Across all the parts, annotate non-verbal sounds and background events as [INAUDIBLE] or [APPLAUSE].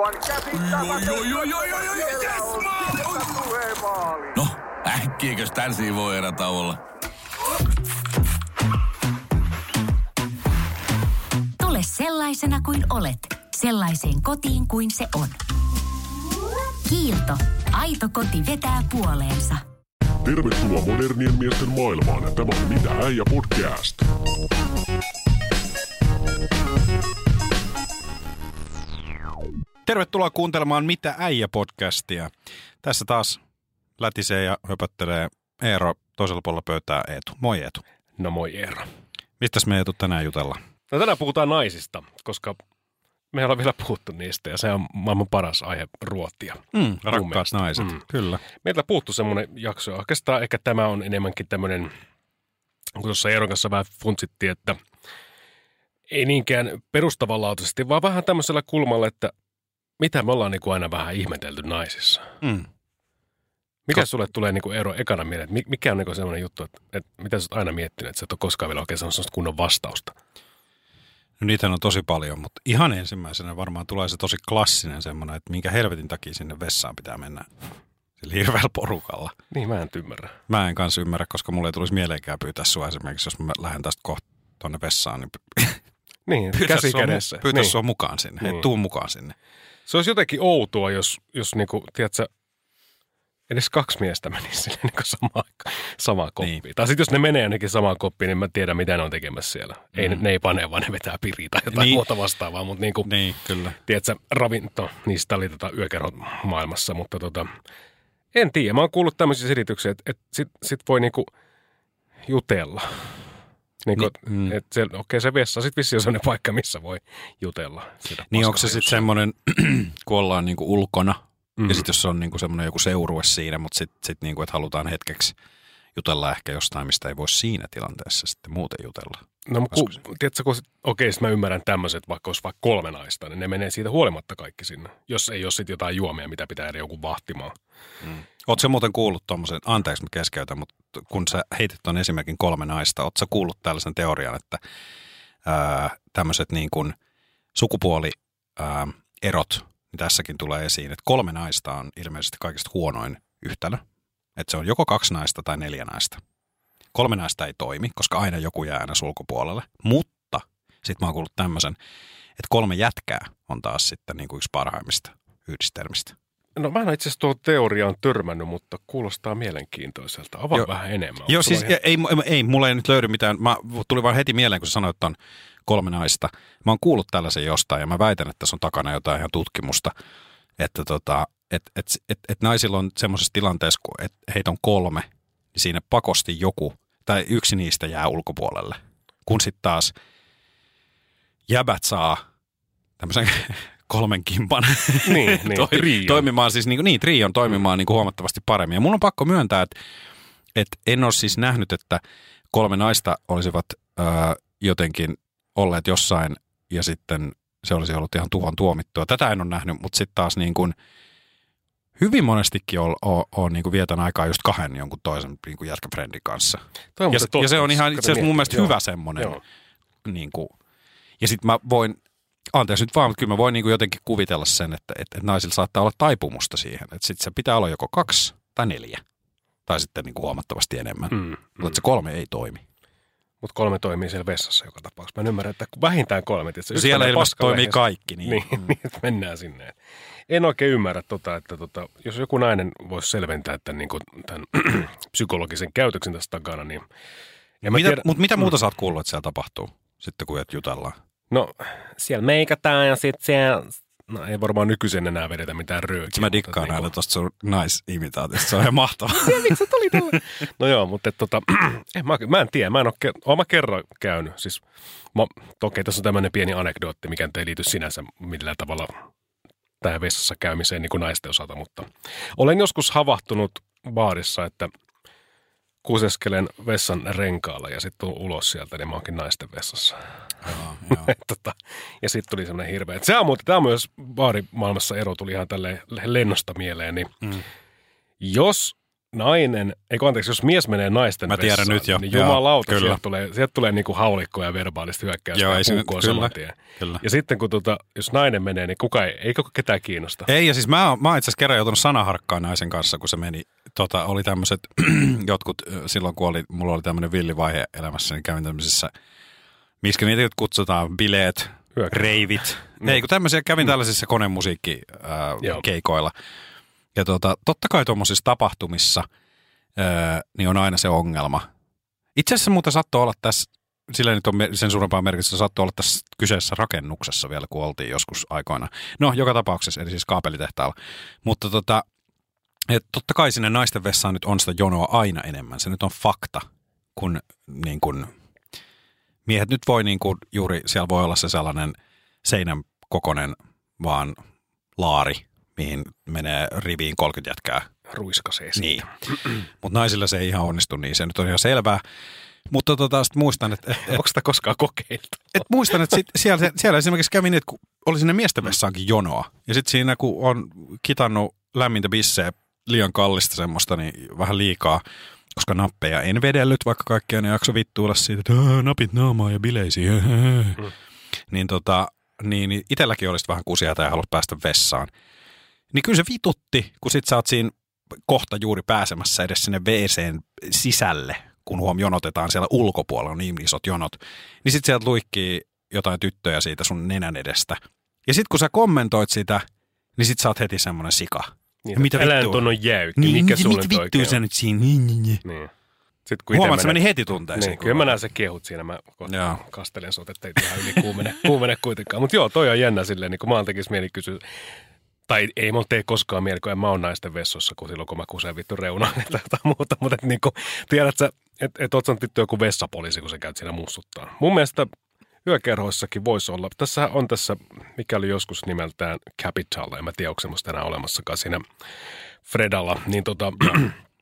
Aivan yes, maali. No, äkkiäkös tän voi erä olla? Tule sellaisena kuin olet, sellaiseen kotiin kuin se on. Kiilto. Aito koti vetää puoleensa. Tervetuloa modernien miesten maailmaan. Tämä on Mitä äijä podcast. Tervetuloa kuuntelemaan Mitä äijä-podcastia. Tässä taas lätisee ja höpöttelee Eero toisella puolella pöytää Eetu. Moi Eetu. No moi Eero. Mistäs me Eetu tänään jutellaan? No tänään puhutaan naisista, koska me ollaan vielä puhuttu niistä ja se on maailman paras aihe ruotia. Mm, rakkaat mielestä. naiset, Mm. kyllä. Meiltä puuttu semmoinen jakso. Oikeastaan ehkä tämä on enemmänkin tämmöinen, kun tuossa Eeron kanssa vähän funtsittiin, että ei niinkään perustavanlaatuisesti, vaan vähän tämmöisellä kulmalla, että mitä me ollaan niin kuin aina vähän ihmetelty naisissa. Mm. Mikä Ko- sulle tulee niin kuin Eero ekana mieleen, mikä on niin semmoinen juttu, että, että mitä sä oot aina miettinyt, että sä et ole koskaan vielä oikein sanonut sellaista kunnon vastausta? No niitä on tosi paljon, mutta ihan ensimmäisenä varmaan tulee se tosi klassinen semmoinen, että minkä helvetin takia sinne vessaan pitää mennä sillä hirveällä porukalla. Niin, mä en ymmärrä. Mä en kanssa ymmärrä, koska mulle ei tulisi mieleenkään pyytää sua esimerkiksi, jos mä lähden tästä kohta tuonne vessaan, niin Niin, [LAUGHS] pyytä käsi sua, kädessä. pyytä niin. sua mukaan sinne. Hei, Niin. tuu mukaan sinne. Se olisi jotenkin outoa, jos, jos niinku, tiedätkö, edes kaksi miestä menisi sille niinku samaan, samaan koppiin. Niin. Tai sitten jos ne menee ainakin samaan koppiin, niin mä tiedän, mitä ne on tekemässä siellä. Ei, ne, ne ei pane, vaan ne vetää piriä tai jotain Niin. niin. muuta vastaavaa. Mutta niinku, niin. Niin, kyllä. tiedätkö, ravinto, niistä oli tota yökerhot maailmassa, mutta tota, en tiedä. Mä oon kuullut tämmöisiä selityksiä, että, että sit, sit voi niinku jutella. Niin, mm. niin, että se, okei, se vessa sitten vissiin on sellainen paikka, missä voi jutella. siitä Niin onko se sitten semmoinen, [CLEARS THROAT] kun ollaan niinku ulkona, mm. Ja sitten jos on niinku semmoinen joku seurue siinä, mutta sitten sit niinku, että halutaan hetkeksi jutella ehkä jostain, mistä ei voi siinä tilanteessa sitten muuten jutella. No, ku, tiedätkö, kun, okei, mä ymmärrän tämmöiset, vaikka olisi vaikka kolme naista, niin ne menee siitä huolimatta kaikki sinne. Jos ei ole sitten jotain juomia, mitä pitää edes joku vahtimaan. Oletko muuten kuullut tuommoisen, anteeksi mä keskeytän, mutta kun sä heitit tuon esimerkin kolme naista, ootko kuullut tällaisen teorian, että ää, tämmöiset niin kuin sukupuoli ää, erot, niin tässäkin tulee esiin, että kolme naista on ilmeisesti kaikista huonoin yhtälö. Että se on joko kaksi naista tai neljä naista. Kolme naista ei toimi, koska aina joku jää aina sulkupuolelle. Mutta sitten mä oon kuullut tämmöisen, että kolme jätkää on taas sitten niin kuin yksi parhaimmista yhdistelmistä. No mä en itse asiassa tuohon teoriaan törmännyt, mutta kuulostaa mielenkiintoiselta. Avaa Joo. vähän enemmän. Joo, siis ei, ei, ei, mulla ei nyt löydy mitään. Mä tuli vaan heti mieleen, kun sä sanoit, että on kolme naista. Mä oon kuullut tällaisen jostain ja mä väitän, että tässä on takana jotain ihan tutkimusta, että tota, et, et, et, et naisilla on semmoisessa tilanteessa, kun et heitä on kolme, niin siinä pakosti joku tai yksi niistä jää ulkopuolelle. Kun sitten taas jäbät saa tämmöisen [LAUGHS] kolmen kimpan Niin, niin, [LAUGHS] trion. toimimaan siis niin, niin trion toimimaan niin kuin huomattavasti paremmin. Ja mun on pakko myöntää, että, että en ole siis nähnyt, että kolme naista olisivat ää, jotenkin olleet jossain ja sitten se olisi ollut ihan tuhon tuomittua. Tätä en ole nähnyt, mutta sitten taas niin kuin, hyvin monestikin on, on, on niin kuin vietän aikaa just kahden jonkun toisen niin kuin jätkäfrendin kanssa. Toi on Ja, se- totta, ja se on ihan itse asiassa mun mielestä Joo. hyvä semmoinen. Joo. Niin kuin, ja sitten mä voin, anteeksi nyt vaan, mutta kyllä mä voin niin kuin jotenkin kuvitella sen, että, että, että naisilla saattaa olla taipumusta siihen. Että sitten se pitää olla joko kaksi tai neljä. Tai sitten niin kuin huomattavasti enemmän. Mm, Mm, mutta se kolme ei toimi. Mutta kolme toimii siellä vessassa joka tapauksessa. Mä en ymmärrä, että vähintään kolme. Tietysti, Siellä ilmeisesti paskalle toimii kaikki. Niin. Niin, Mm. [LAUGHS] niin mennään sinne. En oikein ymmärrä, tota, että tota, jos joku nainen voisi selventää tämän, niin kuin, tämän [CLEARS THROAT] psykologisen käytöksen tässä takana, niin... Mitä, tiedä, mutta mitä muuta sä oot kuullut, että siellä tapahtuu? Sitten kun jutellaan. no, siellä meikataan ja sitten siellä... No ei varmaan nykyisin enää vedetä mitään röökiä. Mä dikkaan mutta, aina tuosta sun naisimitaatiosta. Se on ihan mahtavaa. [LAUGHS] Miksi se tuli tällä? No joo, mutta et, tota, [CLEARS THROAT] en, mä, mä en tiedä, mä en ole, oon mä kerran käynyt. Siis, mä, toki tässä on tämmöinen pieni anekdootti, mikä nyt ei liity sinänsä millään tavalla tähän vessassa käymiseen niin kuin naisten osalta, mutta olen joskus havahtunut baarissa, että kuseskelen vessan renkaalla ja sitten tuun ulos sieltä, niin mä oonkin naisten vessassa. Joo, [LAUGHS] joo. Tota, ja sitten tuli semmoinen hirveä. Se on muuten, tämä myös baarimaailmassa ero tuli ihan tälleen lennosta mieleen, niin Mm. jos nainen, ei kun anteeksi, jos mies menee naisten Mä tiedän vessaan, nyt jo, niin jumalauta, kyllä. sieltä tulee, sieltä tulee niinku haulikkoa ja verbaalista hyökkäystä Joo, ja ei se nyt- puukkoa kyllä, saman tien. kyllä. Ja sitten kun tota, jos nainen menee, niin kuka ei, ei koko ketään kiinnosta. Ei, ja siis mä, mä oon itse asiassa kerran joutunut sanaharkkaan naisen kanssa, kun se meni, tota, oli tämmöiset, [CLEARS THROAT] jotkut, silloin kun oli, mulla oli tämmöinen villivaihe elämässä, niin kävin tämmöisissä, miskä niitä kutsutaan, bileet, Hyökkäys. reivit. Ei, kun tämmöisiä, kävin tällaisissa Joo. konemusiikkikeikoilla. Ja tota, totta kai tuommoisissa tapahtumissa ää, niin on aina se ongelma. Itse asiassa muuten saattoi olla tässä, sillä nyt on sen suurempaa merkitystä, saattoi olla tässä kyseessä rakennuksessa vielä, kun oltiin joskus aikoina. No, joka tapauksessa, eli siis kaapelitehtaalla. Mutta tota, et totta kai sinne naisten vessaan nyt on sitä jonoa aina enemmän. Se nyt on fakta, kun niin kun, miehet nyt voi niin kuin, juuri, siellä voi olla se sellainen seinän kokonen vaan laari, mihin menee riviin 30 jätkää. Ruiskasee siitä. Niin. [CLEARS THROAT] Mutta naisilla se ei ihan onnistu, niin se nyt on ihan selvää. Mutta tota, sit muistan, että et, et, Onko sitä koskaan kokeiltu? et muistan, että sit siellä, siellä esimerkiksi kävi niin, että kun oli sinne miesten vessaankin jonoa. Ja sitten siinä, kun on kitannut lämmintä bisseä, liian kallista semmoista, niin vähän liikaa, koska nappeja en vedellyt, vaikka kaikkia ne jakso vittuilla siitä, että "Aa, napit naamaa ja bileisiin. Mm. Niin, tota, niin, niin itselläkin olisi vähän kusiata ja halusi päästä vessaan. Niin kyllä se vitutti, kun sit sä oot siinä kohta juuri pääsemässä edes sinne WCn sisälle, kun huom jonotetaan siellä ulkopuolella on niin isot jonot. Niin sit sieltä luikkii jotain tyttöjä siitä sun nenän edestä. Ja sit kun sä kommentoit sitä, niin sit sä oot heti semmonen sika. Niin, mitä älä vittua? on jäykkä. Niin, Mikä mitä sulle nyt vittua sä nyt siinä? Niin, niin, niin. Niin. Sitten kun Huomaat, se meni heti tunteisiin. Niin, kyllä mä näen sä kiehut siinä, mä kohta Joo. kastelen sut, ettei ihan yli kuumene, kuumene kuitenkaan. Mutta joo, toi on jännä silleen, niin kun mä tekis mieli kysyä, tai ei mulla tee koskaan mieli, kun en mä oon naisten vessossa, kun silloin kun mä kusen vittu reunaan [LAUGHS] tai jotain muuta, mutta et, niin tiedät sä, että et oot sä vittu joku vessapoliisi, kun sä käyt siinä mussuttaa. Mun mielestä yökerhoissakin voisi olla. Tässä on tässä, mikä oli joskus nimeltään Capital, en mä tiedä, onko semmoista enää olemassakaan siinä Fredalla, niin tota,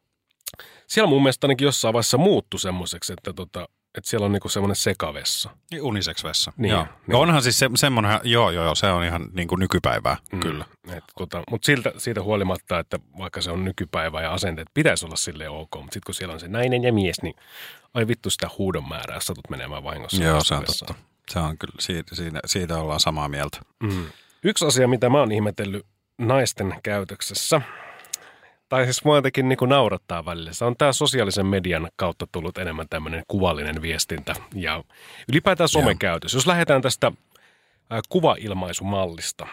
[CLEARS THROAT] siellä mun mielestä ainakin jossain vaiheessa muuttui semmoiseksi, että, tota, että siellä on niinku semmoinen sekavessa. Niin Unisex-vessa. Niin, joo. niin. Onhan siis se, semmoinen, joo, joo, joo, se on ihan niin kuin nykypäivää, mm. kyllä. Et, tota, mutta siltä, siitä huolimatta, että vaikka se on nykypäivä ja asenteet pitäisi olla sille ok, mutta sitten kun siellä on se nainen ja mies, niin ai vittu sitä huudon määrää, satut menemään vahingossa. Joo, se on totta. Se on kyllä, siitä, siitä, siitä ollaan samaa mieltä. Mm. Yksi asia, mitä mä oon ihmetellyt naisten käytöksessä, tai siis mua jotenkin niin kuin naurattaa välillä, se on tämä sosiaalisen median kautta tullut enemmän tämmöinen kuvallinen viestintä ja ylipäätään somekäytös. Jos lähdetään tästä kuvailmaisumallista,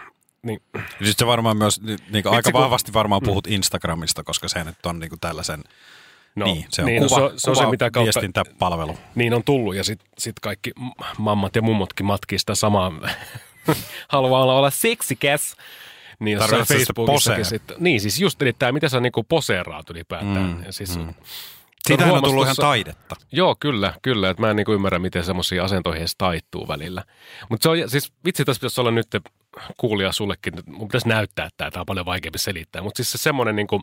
niin Sitten se varmaan myös niin kuin aika kun- vahvasti varmaan puhut Instagramista, koska se nyt on niin kuin tällaisen, no, niin, se on niin, kuva, no, se, se, on se, kuva mitä kautta, viestintäpalvelu. niin on tullut ja sitten sit kaikki mammat ja mummotkin matkii sitä samaa, [LAUGHS] haluaa olla, olla seksikäs. Niin jossain Facebookissakin sitten. Niin siis just eli tämä, mitä sä niinku poseeraat ylipäätään. Mm, siis, mm. se Siitähän on tullut ihan taidetta. Joo, kyllä, kyllä. Että mä en niinku ymmärrä, miten semmoisia asentoihin edes taittuu välillä. Mutta se on, siis vitsi, tässä pitäisi olla nyt kuulija sullekin. että Mun pitäisi näyttää tämä, tämä on paljon vaikeampi selittää. Mutta siis se semmoinen niinku,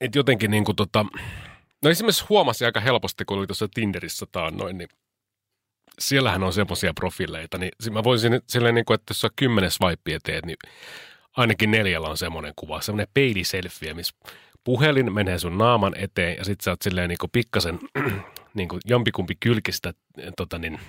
että jotenkin niinku tota, no esimerkiksi huomasi aika helposti, kun oli tuossa Tinderissä taannoin, niin siellähän on semmoisia profiileita, niin mä voisin silleen, niin kuin, että jos sä kymmenen swipea teet, niin ainakin neljällä on semmoinen kuva, semmoinen peiliselfie, missä puhelin menee sun naaman eteen ja sit sä oot silleen niin kuin pikkasen [CLEARS THROAT] niin kuin jompikumpi kylkistä tota niin,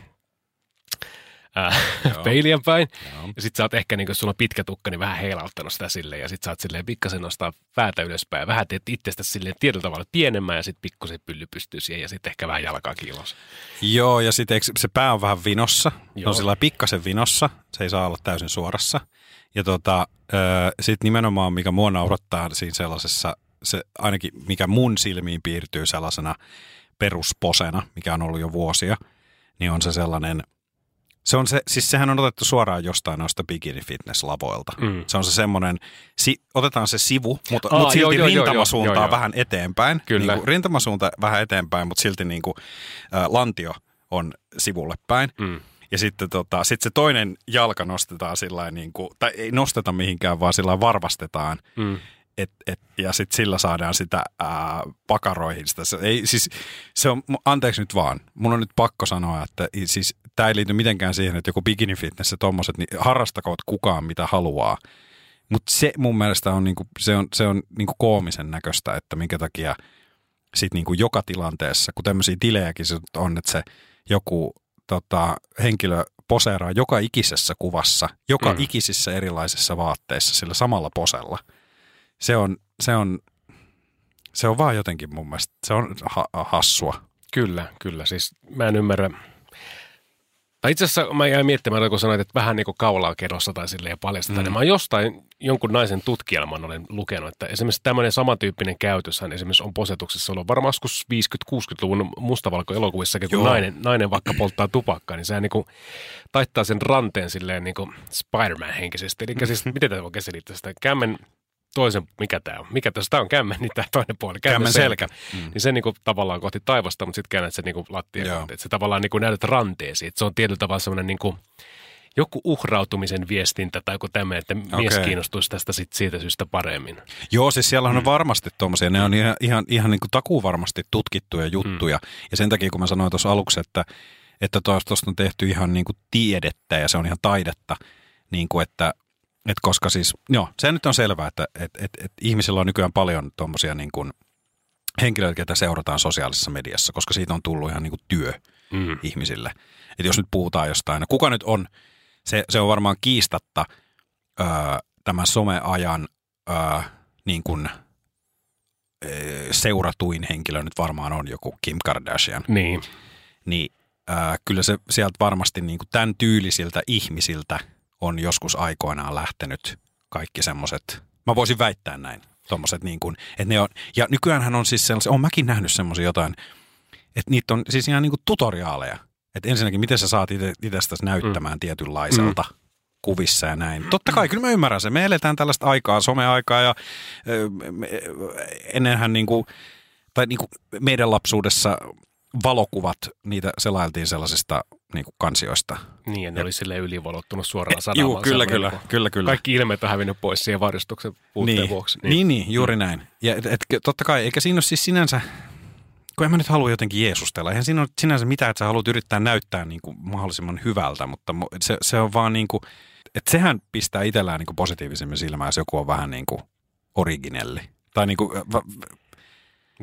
ää, peilien päin. Joo. Ja sit sä oot ehkä, niin kun sulla on pitkä tukka, niin vähän heilauttanut sitä silleen. Ja sit sä oot silleen pikkasen nostaa päätä ylöspäin. Vähän teet itsestä silleen tietyllä tavalla pienemmän ja sit pikkusen pylly pystyy siihen. Ja sit ehkä vähän jalkaa kiilos. Joo, ja sitten se pää on vähän vinossa. Se Joo. on sillä pikkasen vinossa. Se ei saa olla täysin suorassa. Ja tota, sitten nimenomaan, mikä mua naurattaa siinä sellaisessa, se ainakin mikä mun silmiin piirtyy sellaisena perusposena, mikä on ollut jo vuosia, niin on se sellainen, se on se, siis sehän on otettu suoraan jostain noista bikini fitness lavoilta. Mm. Se on se semmoinen, si, otetaan se sivu, mutta, Aa, mutta silti joo, rintamasuuntaa joo, joo. vähän eteenpäin. Kyllä. Niin kuin rintamasuunta vähän eteenpäin, mutta silti niin kuin, ä, lantio on sivulle päin. Mm. Ja sitten tota, sit se toinen jalka nostetaan sillä niin kuin, tai ei nosteta mihinkään, vaan sillä varvastetaan. Mm. Et, et, ja sitten sillä saadaan sitä ää, pakaroihin sitä. Se, ei, siis, se on, anteeksi nyt vaan, mun on nyt pakko sanoa, että siis, tämä ei liity mitenkään siihen, että joku bikini fitness ja tommoset, niin harrastakoot kukaan mitä haluaa. Mutta se mun mielestä on, niinku, se on, se on niinku koomisen näköistä, että minkä takia sit niinku joka tilanteessa, kun tämmöisiä tilejäkin se on, että se joku tota, henkilö poseeraa joka ikisessä kuvassa, joka mm. ikisissä erilaisissa vaatteissa sillä samalla posella. Se on, se on, se on vaan jotenkin mun mielestä, se on ha- hassua. Kyllä, kyllä. Siis mä en ymmärrä. Tai itse asiassa mä jäin miettimään, kun sanoit, että vähän niin kuin kaulaa kerossa tai silleen paljastetaan. Mm. Mä jostain jonkun naisen tutkielman olen lukenut, että esimerkiksi tämmöinen samantyyppinen käytöshän esimerkiksi on posetuksessa ollut varmaan joskus 50-60-luvun mustavalkoelokuvissakin, kun Joo. nainen, nainen vaikka polttaa tupakkaa, niin sehän niin kuin taittaa sen ranteen silleen niin kuin Spider-Man henkisesti. Eli siis, [LAUGHS] miten tämä oikein selittää sitä? Kämmen toisen, mikä tämä on? Mikä tässä tämä on kämmen, niin tämä toinen puoli, kämmen, Kämmen selkä. selkä. Mm. Niin se niinku tavallaan kohti taivasta, mutta sitten käännät se niinku lattia Joo. kohti. Et se tavallaan niinku näytät ranteesi. Et se on tietyllä tavalla semmoinen niinku, joku uhrautumisen viestintä tai joku tämmöinen, että mies Okei. kiinnostuisi tästä sit siitä syystä paremmin. Joo, siis siellä on varmasti tuommoisia, ne on ihan, ihan, ihan niin kuin takuu varmasti tutkittuja juttuja. Mm. Ja sen takia, kun mä sanoin tuossa aluksi, että että tuosta on tehty ihan niin kuin tiedettä ja se on ihan taidetta, niin kuin että, että koska siis, joo, se nyt on selvää, että että että että ihmisillä on nykyään paljon tuommoisia niin kuin henkilöitä, ketä seurataan sosiaalisessa mediassa, koska siitä on tullut ihan niin kuin työ Mm. ihmisille. Että jos nyt puhutaan jostain, no kuka nyt on, se, se on varmaan kiistatta öö, tämän someajan öö, niin kuin, öö, seuratuin henkilö nyt varmaan on joku Kim Kardashian. Niin. Niin öö, kyllä se sieltä varmasti niin kuin tämän tyylisiltä ihmisiltä on joskus aikoinaan lähtenyt kaikki semmoiset, mä voisin väittää näin, tommoset niin kuin, että ne on, ja nykyäänhän on siis sellaisia, on mäkin nähnyt semmoisia jotain, että niitä on siis ihan niin kuin tutoriaaleja. Että ensinnäkin, miten sä saat ite, itsestäsi näyttämään mm. tietynlaiselta mm. kuvissa ja näin. Totta kai, kyllä mä ymmärrän sen. Me eletään tällaista aikaa, someaikaa ja ö, me- ennenhän niin kuin, tai niin kuin meidän lapsuudessa valokuvat, niitä selailtiin sellaisista niin kuin kansioista. Niin, ja ne oli silleen ylivalottunut suoraan sanamaan. Juu, kyllä, kyllä, niinku- kyllä, kyllä. Kaikki ilmeet on hävinnyt pois siihen varistuksen puutteen niin. vuoksi. Niin. niin, niin, juuri näin. Ja et, et, totta kai, eikä siinä ole siis sinänsä, kun en mä nyt halua jotenkin jeesustella, eihän siinä ole sinänsä mitään, että sä haluat yrittää näyttää niin kuin mahdollisimman hyvältä, mutta se, se on vaan niin kuin, että sehän pistää itsellään niin kuin positiivisemmin silmään, jos joku on vähän niin kuin originelli. Tai, niin kuin, va,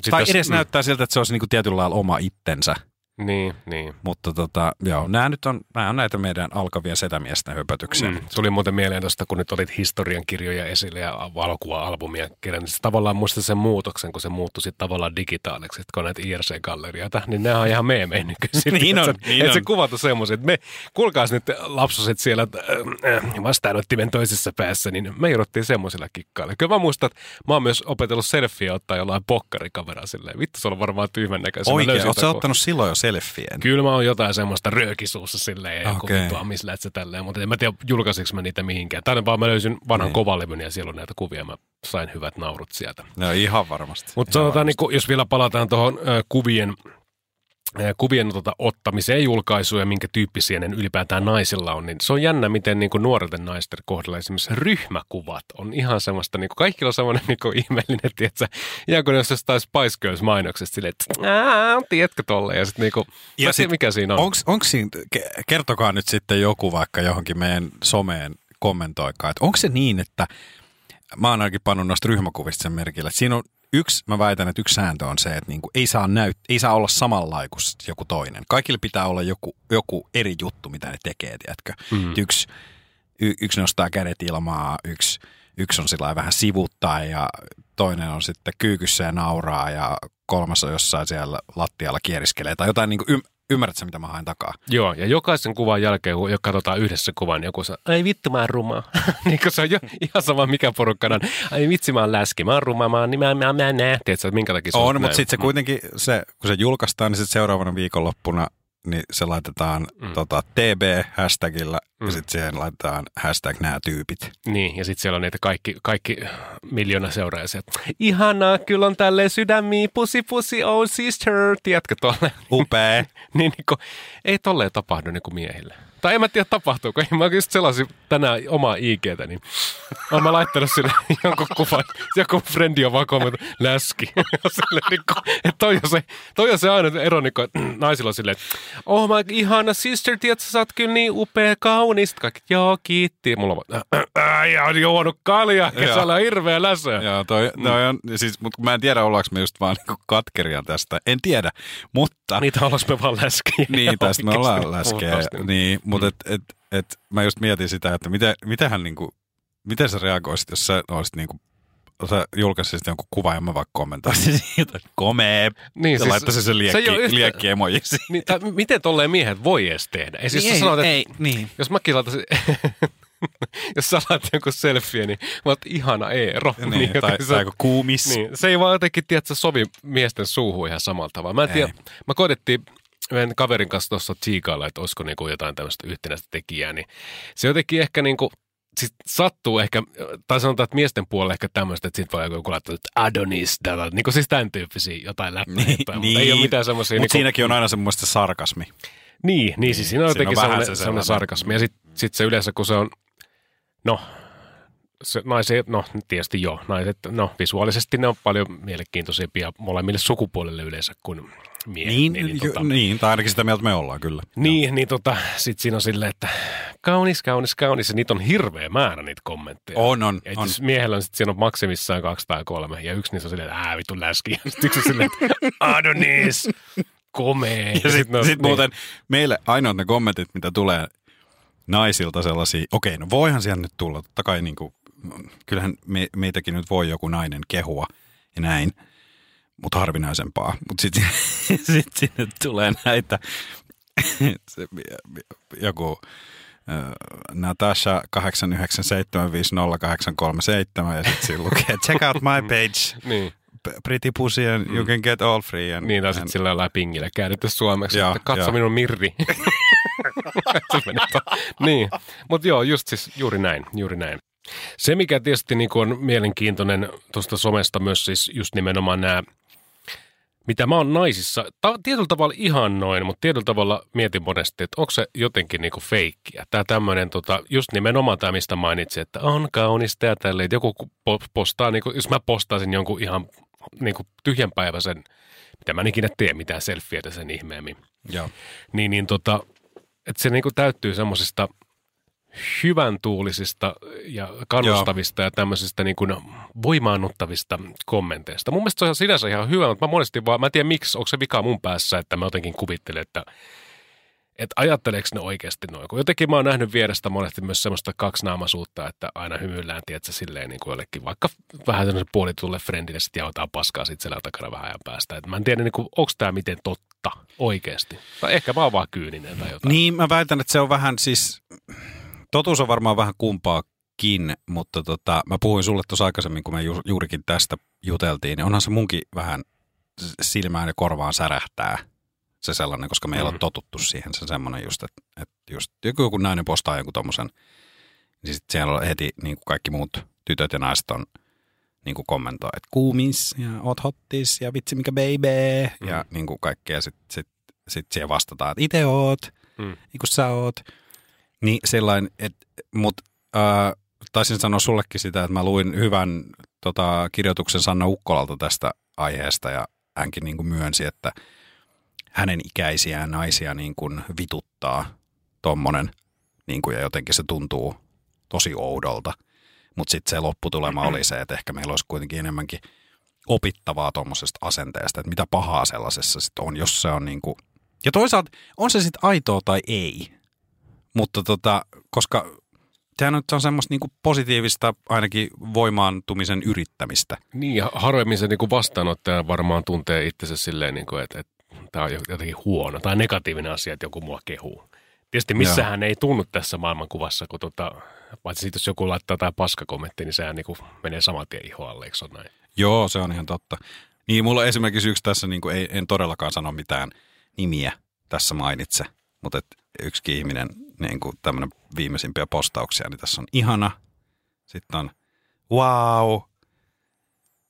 Sit tai jos- edes mm. näyttää siltä, että se olisi niin kuin tietyllä lailla oma itsensä. Niin, niin. Mutta tota, joo, nämä nyt on, nämä on näitä meidän alkavia setämiesten höpötyksiä. Mm. Tuli muuten mieleen tuosta, kun nyt olit historiankirjoja esille ja valokuva-albumia kirjannut. Niin tavallaan muista sen muutoksen, kun se muuttui sitten tavallaan digitaaliseksi, että kun näitä IRC-gallerioita, niin nämä on ihan meemejä nykyisin. [LAUGHS] Niin on, se- niin se on. kuvata semmoisen, että me, kuulkaas nyt lapsoset siellä äh, äh, vastaanottimen toisessa päässä, niin me jouduttiin semmoisilla kikkailla. Kyllä mä muistan, että mä oon myös opetellut selfieä ottaa jollain pokkarikameralla silleen. Vittu, se on varmaan tyhmän näköistä. Mä Oikein, ottanut silloin jo selfien? Kyllä mä oon jotain semmoista röökisuussa silleen ja joku Okei. vittu amislätsä tälleen, mutta en mä tiedä julkaisinko mä niitä mihinkään. Tänne vaan mä löysin vanhan Niin. kovalevyn ja siellä on näitä kuvia mä sain hyvät naurut sieltä. No ihan varmasti. Mutta sanotaan, varmasti. niin, jos vielä palataan tuohon äh, kuvien, kuvien tota, ottamiseen, julkaisuun ja minkä tyyppisiä ne ylipäätään naisilla on, niin se on jännä, miten niin kuin nuorten naisten kohdalla esimerkiksi ryhmäkuvat on ihan semmoista, niin kuin kaikilla on semmoinen niin kuin ihmeellinen, tietsä, ihan kuin jos jostain Spice Girls-mainoksesta silleen, että "Ää, tiedätkö tolle, ja sitten niin kuin, ja sit, mikä siinä on. Onks, onks siinä, ke- kertokaa nyt sitten joku vaikka johonkin meidän someen kommentoikaa, että onko se niin, että mä oon ainakin pannut noista ryhmäkuvista sen merkille, että siinä on yksi, mä väitän, että yksi sääntö on se, että niinku ei, saa näyt, ei saa olla samanlainen kuin joku toinen. Kaikille pitää olla joku, joku eri juttu, mitä ne tekee, tiedätkö? Mm. Yksi, y, yksi nostaa kädet ilmaa, yksi, yksi on sillä vähän sivuttaa ja toinen on sitten kyykyssä ja nauraa ja kolmas on jossain siellä lattialla kieriskelee tai jotain, niin kuin, ymmärrätkö mitä mä haen takaa? Joo, ja jokaisen kuvan jälkeen, kun katsotaan yhdessä kuvan, niin joku sanoo, ai vittu mä oon ruma. [LAUGHS] niin kun se on jo ihan sama mikä porukkana. on. Ai vitsi mä oon läski, mä oon ruma, mä oon, niin mä, mä, mä en näe. Tiedätkö, että minkä takia se On, näin? mutta sitten se kuitenkin, se, kun se julkaistaan, niin sitten seuraavana viikonloppuna niin se laitetaan mm. tota, TB-hashtagillä mm. ja sitten siihen laitetaan hashtag nämä tyypit. Niin, ja sitten siellä on niitä kaikki, kaikki miljoona seuraajia. Ihanaa, kyllä on tälleen sydämiä, pussy pussy, oh sister, tiedätkö tolle? Upea. [LAUGHS] niin, niin kun, ei tolleen tapahdu niin kuin miehille. Tai en mä tiedä tapahtuuko. Mä just selasin tänään omaa IGtä, niin oon mä laittanut sille [LAUGHS] jonkun kuvan. Joku frendi on vaan kommentoinut, läski. [LAUGHS] Sille, niin kuin, että toi on se, toi on se aina ero, niin kuin, että [CLEARS THROAT] naisilla on silleen, oh my ihana sister, tiedätkö, sä oot kyllä niin upea, kaunis. Kaikki, joo, kiitti. Mulla on vaan, äijä on juonut kaljaa, kesällä on hirveä läsö. Joo, toi, toi on, siis, mutta mä en tiedä, ollaanko me just vaan niinku katkeria tästä. En tiedä, mutta... Niitä ollaan me vaan läskiä. Niin, tästä me ollaan puhtaasti. Niin, mutta et, et, et, mä just mietin sitä, että miten, miten hän niinku, miten sä reagoisit, jos sä olisit niinku, sä julkaisit jonkun kuvan ja mä vaikka kommentoisin [LAUGHS] siitä, että komee, Niin, ja siis laittaisin sen se ei liekki, ole yhtä- liekki emoji Niin, tai miten tolleen miehet voi edes tehdä? Ja siis Niin sä ei, sanot, että ei, niin. jos mäkin laitaisin, [LAUGHS] jos sä laitat jonkun selfie, niin mä oot ihana Eero. Niin, tai, jotenkin tai kuumis. niin, se ei vaan jotenkin, tiedä, sovi miesten suuhun ihan samalla tavalla. Mä en tiedä, mä koitettiin yhden kaverin kanssa tuossa tsiikailla, että olisiko niinku jotain tämmöistä yhtenäistä tekijää, niin se jotenkin ehkä niinku, siis sattuu ehkä, tai sanotaan, että miesten puolella ehkä tämmöistä, että sit voi joku laittaa, että Adonis, tätä, niin kuin siis tämän tyyppisiä jotain [LAUGHS] läppäitä, Niin, mutta ei ole mitään semmoisia. Mutta niinku- siinäkin on aina semmoista sarkasmi. niin, niin siis siinä on Siinä on jotenkin vähän sellainen, se sellainen sellainen. sarkasmi. Ja sitten sit se yleensä, kun se on, no, se, naiset, no tietysti joo, naiset, no visuaalisesti ne on paljon mielenkiintoisempia molemmille sukupuolelle yleensä kuin miehet. Niin, niin, niin, tota, niin, tai ainakin sitä mieltä me ollaan kyllä. niin, niin tota, sit siinä on silleen, että kaunis, kaunis, kaunis, ja niitä on hirveä määrä niitä kommentteja. On, on, Ja on. asiassa miehellä on sit siinä on maksimissaan kaksi tai kolme, ja yksi niistä on silleen, että ää vittu läski, [LAUGHS] ja sitten yksi on silleen, että Adonis, komea. Ja sitten ne on- sit niin. muuten meille ainoat ne kommentit, mitä tulee naisilta sellaisia, okei, no voihan siellä nyt tulla, totta kai niin kuin, kyllähän me, meitäkin nyt voi joku nainen kehua ja näin, mutta harvinaisempaa. Mutta sitten [LAUGHS] sit sinne tulee näitä, [LAUGHS] se, joku äh, Natasha 897508837 ja sitten siinä lukee check out my [LAUGHS] page, Niin. Pretty pussy and you can get all free. And, Niin, tai sitten sillä jollain pingillä käännetty suomeksi, Joo, että katso joo. minun mirri. Niin, mutta joo, just siis juuri näin, juuri näin. Se, mikä tietysti niin on mielenkiintoinen tuosta somesta myös siis just nimenomaan nämä, mitä mä oon naisissa, ta- tietyllä tavalla ihan noin, mutta tietyllä tavalla mietin monesti, että onko se jotenkin niinku feikkiä. Tämä tämmöinen, tota, just nimenomaan tämä, mistä mainitsin, että on kaunista ja tälleen, että joku po- postaa, niinku, jos mä postaisin jonkun ihan niinku tyhjänpäiväisen, mitä mä en ikinä tee mitään selfieitä sen ihmeemmin, Joo. niin, niin tota, että se niinku täyttyy semmoisista hyvän tuulisista ja kannustavista ja tämmöisistä niin kuin voimaannuttavista kommenteista. Mun mielestä se on sinänsä ihan hyvä, mutta mä monesti vaan, mä en tiedä miksi, onko se vika mun päässä, että mä jotenkin kuvittelen, että, että ajatteleeko ne oikeasti noin. Kun jotenkin mä oon nähnyt vierestä monesti myös semmoista kaksinaamaisuutta, että aina hymyillään, tiedätkö, silleen niin kuin jollekin, vaikka vähän semmoisen puolitulle friendille sitten jautaa paskaa sit selän takana vähän ajan päästä. Et mä en tiedä, niin kuin, onko tämä miten totta oikeasti. Tai ehkä mä oon vaan kyyninen tai jotain. Niin, mä väitän, että se on vähän siis, totuus on varmaan vähän kumpaakin, mutta tota, mä puhuin sulle tuossa aikaisemmin, kun me ju, juurikin tästä juteltiin, niin onhan se munkin vähän silmään ja korvaan särähtää se sellainen, koska me ei mm. ole Mhm. totuttu siihen, se semmoinen just, että, että just joku, joku nainen postaa jonkun tommosen, niin sitten siellä on heti niin kuin kaikki muut tytöt ja naiset on niin kuin kommentoi, että kuumis ja oot hottis ja vitsi mikä baby mm. ja niin kuin kaikkea. Sitten sit, sit siihen vastataan, että itse oot, Mm. niin kuin sä oot. Niin sellainen, että, mutta äh, taisin sanoa sullekin sitä, että mä luin hyvän tota, kirjoituksen Sanna Ukkolalta tästä aiheesta ja hänkin niin kuin myönsi, että hänen ikäisiään naisia niin kuin vituttaa tommonen niin kuin, ja jotenkin se tuntuu tosi oudolta. Mutta sitten se lopputulema oli se, että ehkä meillä olisi kuitenkin enemmänkin opittavaa tuommoisesta asenteesta, että mitä pahaa sellaisessa sitten on, jos se on niin kuin, ja toisaalta on se sitten aitoa tai ei, mutta tota, koska sehän nyt on semmoista niin kuin positiivista ainakin voimaantumisen yrittämistä. Niin, ja harvemmin se niin vastaanottaja varmaan tuntee itsensä silleen, niin kuin, että, että tämä on jotenkin huono tai negatiivinen asia, että joku mua kehuu. Tietysti missähän ei tunnu tässä maailmankuvassa, kun tota, paitsi siitä, jos joku laittaa jotain paskakommenttia, niin sehän niin kuin menee saman tien ihoalle, eikö näin? Joo, se on ihan totta. Niin, mulla on esimerkiksi yksi tässä, niin kuin ei, en todellakaan sano mitään nimiä tässä mainitse, mutta et yksikin ihminen, niin kuin tämmöinen viimeisimpiä postauksia, niin tässä on ihana, sitten on wow,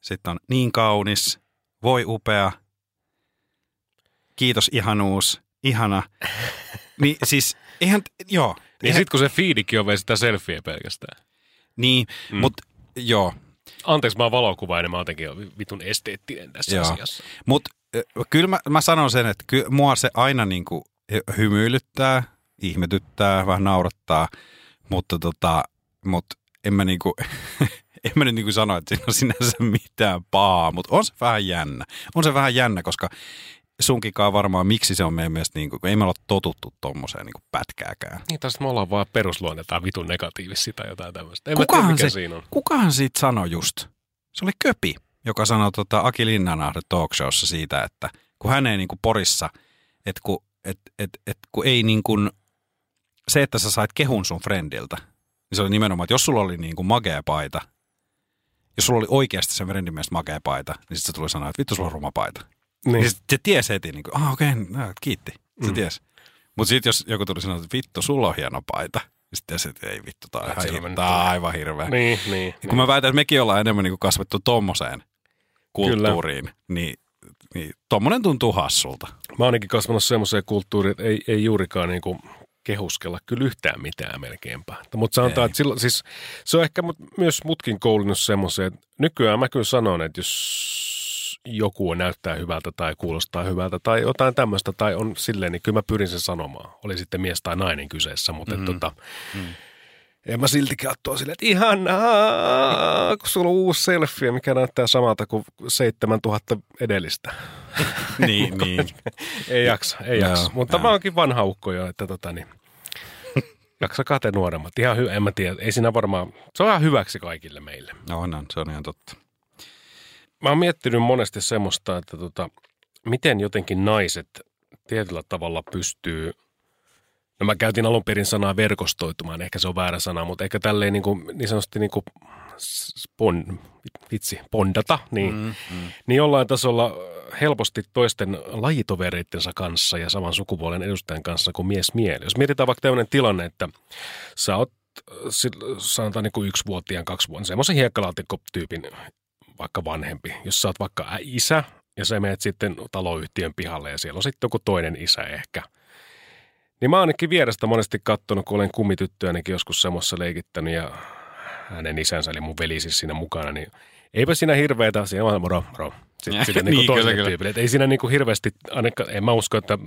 sitten on niin kaunis, voi upea, kiitos ihanuus, ihana. [LAUGHS] Niin siis eihän, joo. Niin Eihän, sit kun se feedikin on vielä sitä selfieä pelkästään. niin, mm. mutta joo, Anteeksi, mä oon valokuvainen, mä oon jotenkin vitun esteettinen tässä Joo. asiassa. Mutta kyllä mä, mä sanon sen, että ky, mua se aina niinku hymyilyttää, ihmetyttää, vähän naurattaa, mutta tota, mut en mä niinku, [LAUGHS] en mä nyt niinku sano, että siinä on sinänsä mitään pahaa, mutta on se vähän jännä. On se vähän jännä, koska sunkikaan varmaan, miksi se on meidän mielestä, niinku, kun ei me olla totuttu tommoseen niinku pätkääkään. Niin tästä me ollaan vaan perusluonnetaan vitun negatiivisia tai jotain tämmöistä. En mä tiedä, Kukahan, mikä se, siinä on. kukahan siitä sanoi just? Se oli Köpi, joka sanoi tota Aki Linnanahde talk showssa siitä, että kun hän ei niinku Porissa, että kun, et, et, et, kun ei niinku, se, että sä sait kehun sun friendiltä, niin se oli nimenomaan, että jos sulla oli niinku magea paita, jos sulla oli oikeasti sen friendin mielestä magea paita, niin sitten se tuli sanoa, että vittu sulla on ruma paita. Niin. Niin. niin sit se tiesi heti, niin kuin, ah okei, okay, kiitti, se mm. tiesi. Mutta sitten jos joku tuli sanoa, että vittu sulla on hieno paita, niin sitten tiesi, että ei vittu, tää on, ihan, mennyt tää on aivan hirveä. Niin, niin. Ja kun mä väitän, että mekin ollaan enemmän niin kuin kasvettu tommoseen kulttuuriin, niin, niin tommonen tuntuu hassulta. Mä oon ainakin kasvanut semmoiseen kulttuuriin, että ei, ei juurikaan niinku kehuskella kyllä yhtään mitään melkeinpä. Mutta sanotaan, että silloin, siis, se on ehkä mut, myös mutkin koulinut semmoiseen, että nykyään mä kyllä sanon, että jos joku näyttää hyvältä tai kuulostaa hyvältä tai jotain tämmöistä tai on silleen, niin kyllä mä pyrin sen sanomaan. Oli sitten mies tai nainen kyseessä, mutta mm. tota, mm. En mä silti katsoa silleen, että ihanaa, kun sulla on uusi selfie, mikä näyttää samalta kuin 7000 edellistä. [LAUGHS] niin, niin. [LAUGHS] Ei jaksa, ei jaksa. Mutta joo. mä oonkin vanha ukko jo, että tota niin. [LAUGHS] Jaksakaa te nuoremmat. Ihan hyvä, en mä tiedä. Ei siinä varmaan, se on ihan hyväksi kaikille meille. No on, on, se on ihan totta. Mä oon miettinyt monesti semmoista, että tota, miten jotenkin naiset tietyllä tavalla pystyy, no mä käytin alun perin sanaa verkostoitumaan, ehkä se on väärä sana, mutta ehkä tälleen niin, kuin, niin sanotusti niin kuin spon, vitsi, pondata, niin, mm, mm. niin jollain tasolla helposti toisten lajitovereittensa kanssa ja saman sukupuolen edustajan kanssa kuin mies mieli. Jos mietitään vaikka tämmöinen tilanne, että sä oot sanotaan niin kuin yksivuotiaan, kaksivuotiaan, semmoisen hiekkalaatikko-tyypin vaikka vanhempi. Jos sä oot vaikka isä ja sä menet sitten taloyhtiön pihalle ja siellä on sitten joku toinen isä ehkä. Niin mä oon ainakin vierestä monesti kattonut, kun olen kummityttöänikin joskus semmoissa leikittänyt ja hänen isänsä, eli mun veli siis siinä mukana, niin eipä siinä hirveetä, siinä vaan moro, moro. Sitten, [LAUGHS] sitten niin, Niin, kyllä, kyllä. tyypille. Et ei siinä niin kuin hirveästi, ainakaan, en mä usko, että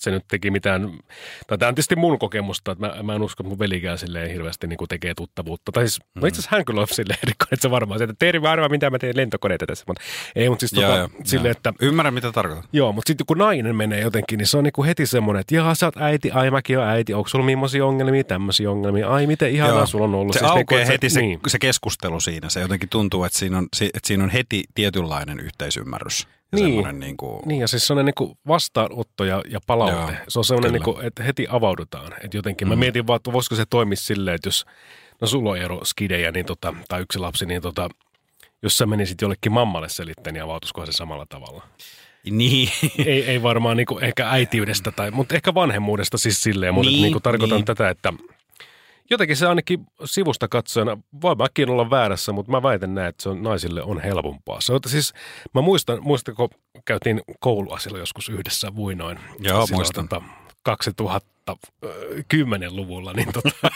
se nyt teki mitään, tai tämä on tietysti mun kokemusta, että mä, mä en usko, että mun velikään silleen hirveästi niin kuin tekee tuttavuutta. Tai siis, mm. no itse asiassa hän kyllä on silleen erikoinen, että se varmaan se, että Teeri mä mitä mä teen lentokoneita tässä. Mutta ei, mutta siis tota, silleen, että Ymmärrän, mitä tarkoitat. Joo, mutta sitten kun nainen menee jotenkin, niin se on niinku heti semmoinen, että jaa, sä oot äiti, ai mäkin oon äiti, onko sulla millaisia ongelmia, tämmöisiä ongelmia, ai miten ihanaa Joo. sulla on ollut. Se Siis niinku, aukeaa että heti se, niin. se keskustelu siinä. Se jotenkin tuntuu, että siinä on, että siinä on heti tietynlainen yhteisymmärrys. Ja Niin. niin kuin, Niin ja siis semmoinen niinku vastaanotto ja, ja palaute. Joo, se on semmoinen, kyllä. niinku, että heti avaudutaan. Että jotenkin, mm. mä mietin vaan, että voisiko se toimia silleen, että jos, no sulla on ero skidejä niin tota, tai yksi lapsi, niin tota, jos sä menisit jollekin mammalle selittämään, niin avautuisiko se samalla tavalla? niin. ei, ei varmaan niinku ehkä äitiydestä, tai, mutta ehkä vanhemmuudesta siis silleen, mutta Niin, niin, tarkoitan niin. tätä, että jotenkin se ainakin sivusta katsojana, voi mäkin olla väärässä, mutta mä väitän näin, että se on naisille on helpompaa. Se on, siis, mä muistan, kun käytiin koulua silloin joskus yhdessä vuinoin. Joo, silloin, muistan. Tota, 2010-luvulla, niin, tota, [LAUGHS]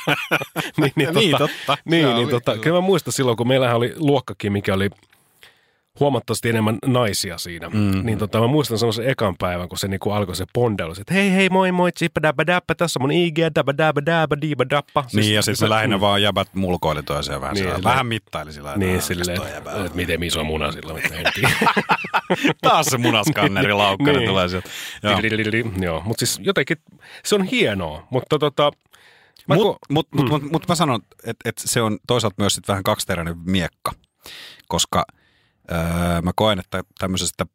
niin, niin, Niin, tota, totta. Niin, niin oli tota, kyllä. kyllä mä muistan silloin, kun meillähän oli luokkakin, mikä oli huomattavasti enemmän naisia siinä. Mm. Niin tota, mä muistan semmoisen ekan päivän, kun se niinku alkoi se pondelu, että hei hei moi moi, tsippa dabba dabba, tässä on mun IG, dabba dabba dabba, diiba dappa. niin, ja sitten se- me lähinnä vaan jäbät mulkoili toiseen vähän. Niin, Niin, silleen- vähän mittaili sillä Niin, silleen, "Mikäs toi jäbä että, on?" että miten iso muna sillä. [LAUGHS] Taas se munaskanneri [LAUGHS] laukkainen Niin. tulee sieltä. Joo. Joo, mutta siis jotenkin se on hienoa, mutta tota, Mutta ko- mut, mut, mut, mut mä sanon, että et se on toisaalta myös sit vähän kaksiteräinen miekka, koska öö, mä koen, että tämmöisestä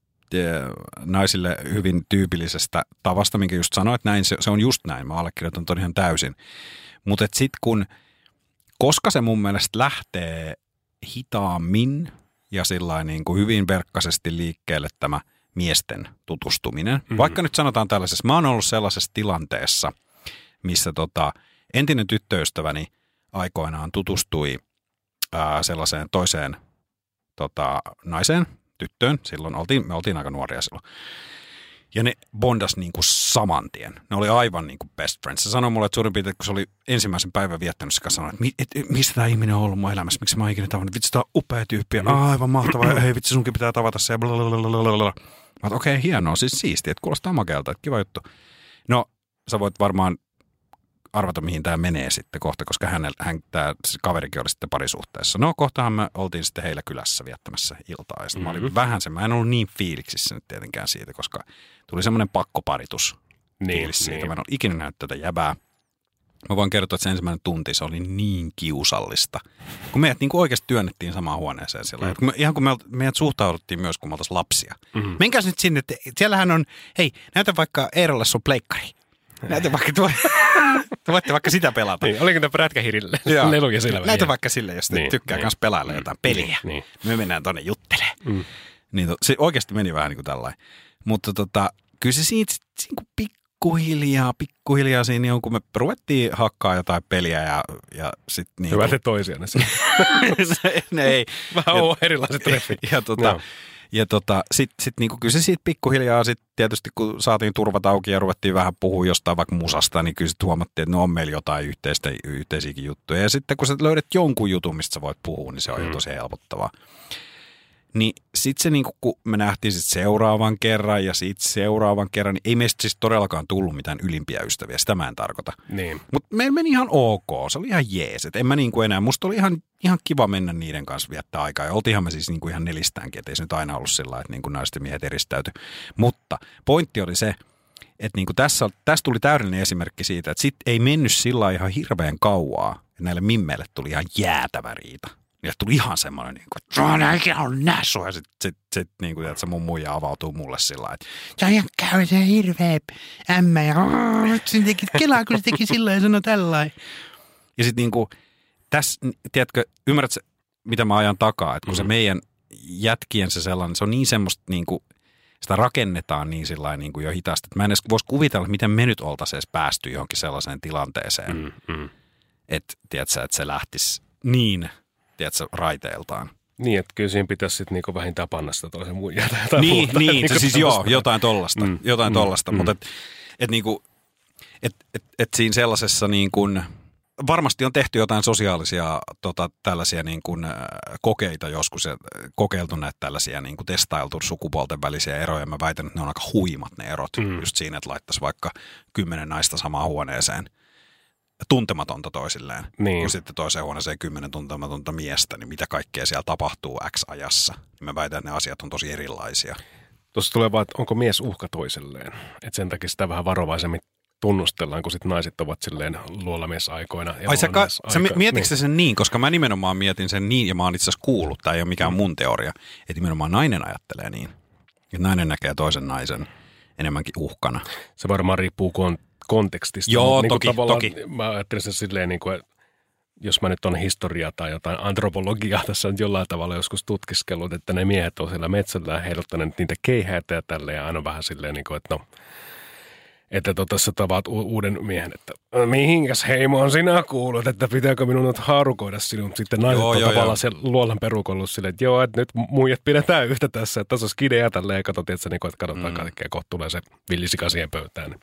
naisille hyvin tyypillisestä tavasta, minkä just sanoit näin, se, se on just näin, mä allekirjoitan ton ihan täysin. Mutta sitten kun, koska se mun mielestä lähtee hitaammin ja sillä niin kuin hyvin verkkaisesti liikkeelle tämä miesten tutustuminen, mm-hmm. vaikka nyt sanotaan tällaisessa, mä oon ollut sellaisessa tilanteessa, missä tota, entinen tyttöystäväni aikoinaan tutustui ää, sellaiseen toiseen tota, naiseen, tyttöön. Silloin oltiin, me oltiin aika nuoria silloin. Ja ne bondas niin kuin saman tien. Ne oli aivan niin kuin best friends. Se sanoi mulle, että suurin piirtein, kun se oli ensimmäisen päivän viettänyt, se sanoi, että, mi, et, et, mistä tämä ihminen on ollut mun elämässä, miksi mä oon ikinä tavannut. Vitsi, tämä on upea tyyppi, mm. aivan mahtava, hei vitsi, sunkin pitää tavata se. ja blablabla. Mä okei, okay, hienoa, siis siistiä, että kuulostaa makealta, että kiva juttu. No, sä voit varmaan arvata, mihin tämä menee sitten kohta, koska hän, hän tämä kaverikin oli sitten parisuhteessa. No kohtahan me oltiin sitten heillä kylässä viettämässä iltaa. Ja mm-hmm. mä olin Mhm. vähän se, mä en ollut niin fiiliksissä nyt tietenkään siitä, koska tuli semmoinen pakkoparitus Niin, fiilis siitä. niin. Mä en ole ikinä nähnyt tätä jäbää. Mä voin kertoa, että se ensimmäinen tunti se oli niin kiusallista. Kun meidät niin kuin oikeasti työnnettiin samaan huoneeseen sillä mm. me, Ihan kun me, meidät suhtauduttiin myös, kun me lapsia. Mhm. Mm. Menkääs nyt sinne, te, siellähän on, hei, näytä vaikka Eerolle sun pleikkari. Näytä vaikka, tuo, [LAUGHS] te voitte vaikka sitä pelata. Niin, oliko tämä prätkähirille leluja sillä Näytä vaikka sille, jos te Niin, tykkää niin. myös pelailla jotain peliä. Niin, niin. Me mennään tonne juttelemaan. Mm. Niin to, se oikeasti meni vähän niin kuin tällainen. Mutta tota, kyllä se siitä niin kuin pikkuhiljaa, pikkuhiljaa siinä jonkun me ruvettiin hakkaa jotain peliä ja, ja sitten niin Hyvä te toisianne. [LAUGHS] Ne ei. Vähän on erilaiset treffit. Ja, tota, Joo. Ja tota, sitten sit niinku, kyllä se siitä pikkuhiljaa sit tietysti kun saatiin turvat auki ja ruvettiin vähän puhua jostain vaikka musasta, niin kyllä sitten huomattiin, että no on meillä jotain yhteistä, yhteisiäkin juttuja. Ja sitten kun sä löydät jonkun jutun, mistä sä voit puhua, niin se on mm. jo tosi helpottavaa. Niin sitten se, niinku, kun me nähtiin sit seuraavan kerran ja sitten seuraavan kerran, niin ei meistä siis todellakaan tullut mitään ylimpiä ystäviä, sitä mä en tarkoita. Niin. Mutta meillä meni ihan ok, se oli ihan jees. Et en mä niinku enää, musta oli ihan, ihan kiva mennä niiden kanssa viettää aikaa. Ja oltiinhan me siis niinku ihan nelistäänkin, että ei se nyt aina ollut sillä että niinku naiset ja miehet eristäytyi. Mutta pointti oli se, että niinku tässä, tässä tuli täydellinen esimerkki siitä, että sit ei mennyt sillä ihan hirveän kauaa. Ja näille mimmeille tuli ihan jäätävä riita. Ja tuli ihan semmoinen, niin kuin, että "Sä oon ikinä ollut nähnyt sua. Ja sitten sit, sit, niin kuin, että se mun muija avautuu mulle sillä lailla, että ihan käy se hirveä ämmä. Ja "Aa, nyt sen teki, kelaa, kun se teki sillä ja sanoi tällä Ja sitten niin kuin, tässä, tiedätkö, ymmärrätkö, mitä mä ajan takaa? Että kun se meidän jätkien se sellainen, se on niin semmoista niin kuin, sitä rakennetaan niin sillä niin kuin jo hitaasti, että mä en edes voisi kuvitella, että miten me nyt oltaisiin edes päästy johonkin sellaiseen tilanteeseen, mm, mm. että, tiedätkö, että se lähtisi niin, tiedätkö, raiteiltaan. Niin, että kyllä siinä pitäisi sitten niinku vähintään panna sitä toisen tai jotain Niin, niin Niinku se siis joo, jotain tollasta, mm, jotain tollasta, mm, mutta et, et niinku, et, et, et siinä sellaisessa niin kuin, varmasti on tehty jotain sosiaalisia tota, tällaisia niin kuin, äh, kokeita joskus ja äh, kokeiltu näitä tällaisia niin kuin testailtu sukupuolten välisiä eroja. Mä väitän, että ne on aika huimat ne erot mm. just siinä, että laittaisi vaikka kymmenen naista samaan huoneeseen tuntematonta toisilleen, Niin. kun sitten toiseen huoneeseen kymmenen tuntematonta miestä, niin mitä kaikkea siellä tapahtuu X-ajassa. Niin Mä väitän, että ne asiat on tosi erilaisia. Tuossa tulee vaan, että onko mies uhka toiselleen. Et sen takia sitä vähän varovaisemmin tunnustellaan, kun sit naiset ovat silleen luolamiesaikoina. ja Ai sä, ka, sä mi- mietitkö niin. sen niin, koska mä nimenomaan mietin sen niin, ja mä oon itse asiassa kuullut, tämä ei ole mikään mun teoria, että nimenomaan nainen ajattelee niin. Että nainen näkee toisen naisen enemmänkin uhkana. Se varmaan riippuu kon- kontekstista. Joo, niinku toki, toki. Mä ajattelin sen silleen, niin kuin, että jos mä nyt on historiaa tai jotain antropologiaa [LAUGHS] tässä nyt jollain tavalla joskus tutkiskellut, että ne miehet on siellä metsällä ja heiluttaneet niitä keihäitä ja tälleen ja aina vähän silleen, niin kuin, että no, että tota, sä tavaat u- uuden miehen, että mihinkäs heimoon sinä kuulut, että pitääkö minun nyt haarukoida sinun. Sitten naiset Joo, on joo, tavallaan joo. siellä luolan perukollut silleen, että joo, että nyt muijat pidetään yhtä tässä, että tässä on skidejä tälleen ja katsot, että, niin että katsotaan mm. kaikkea, kohta tulee se villisika siihen pöytään. Niin.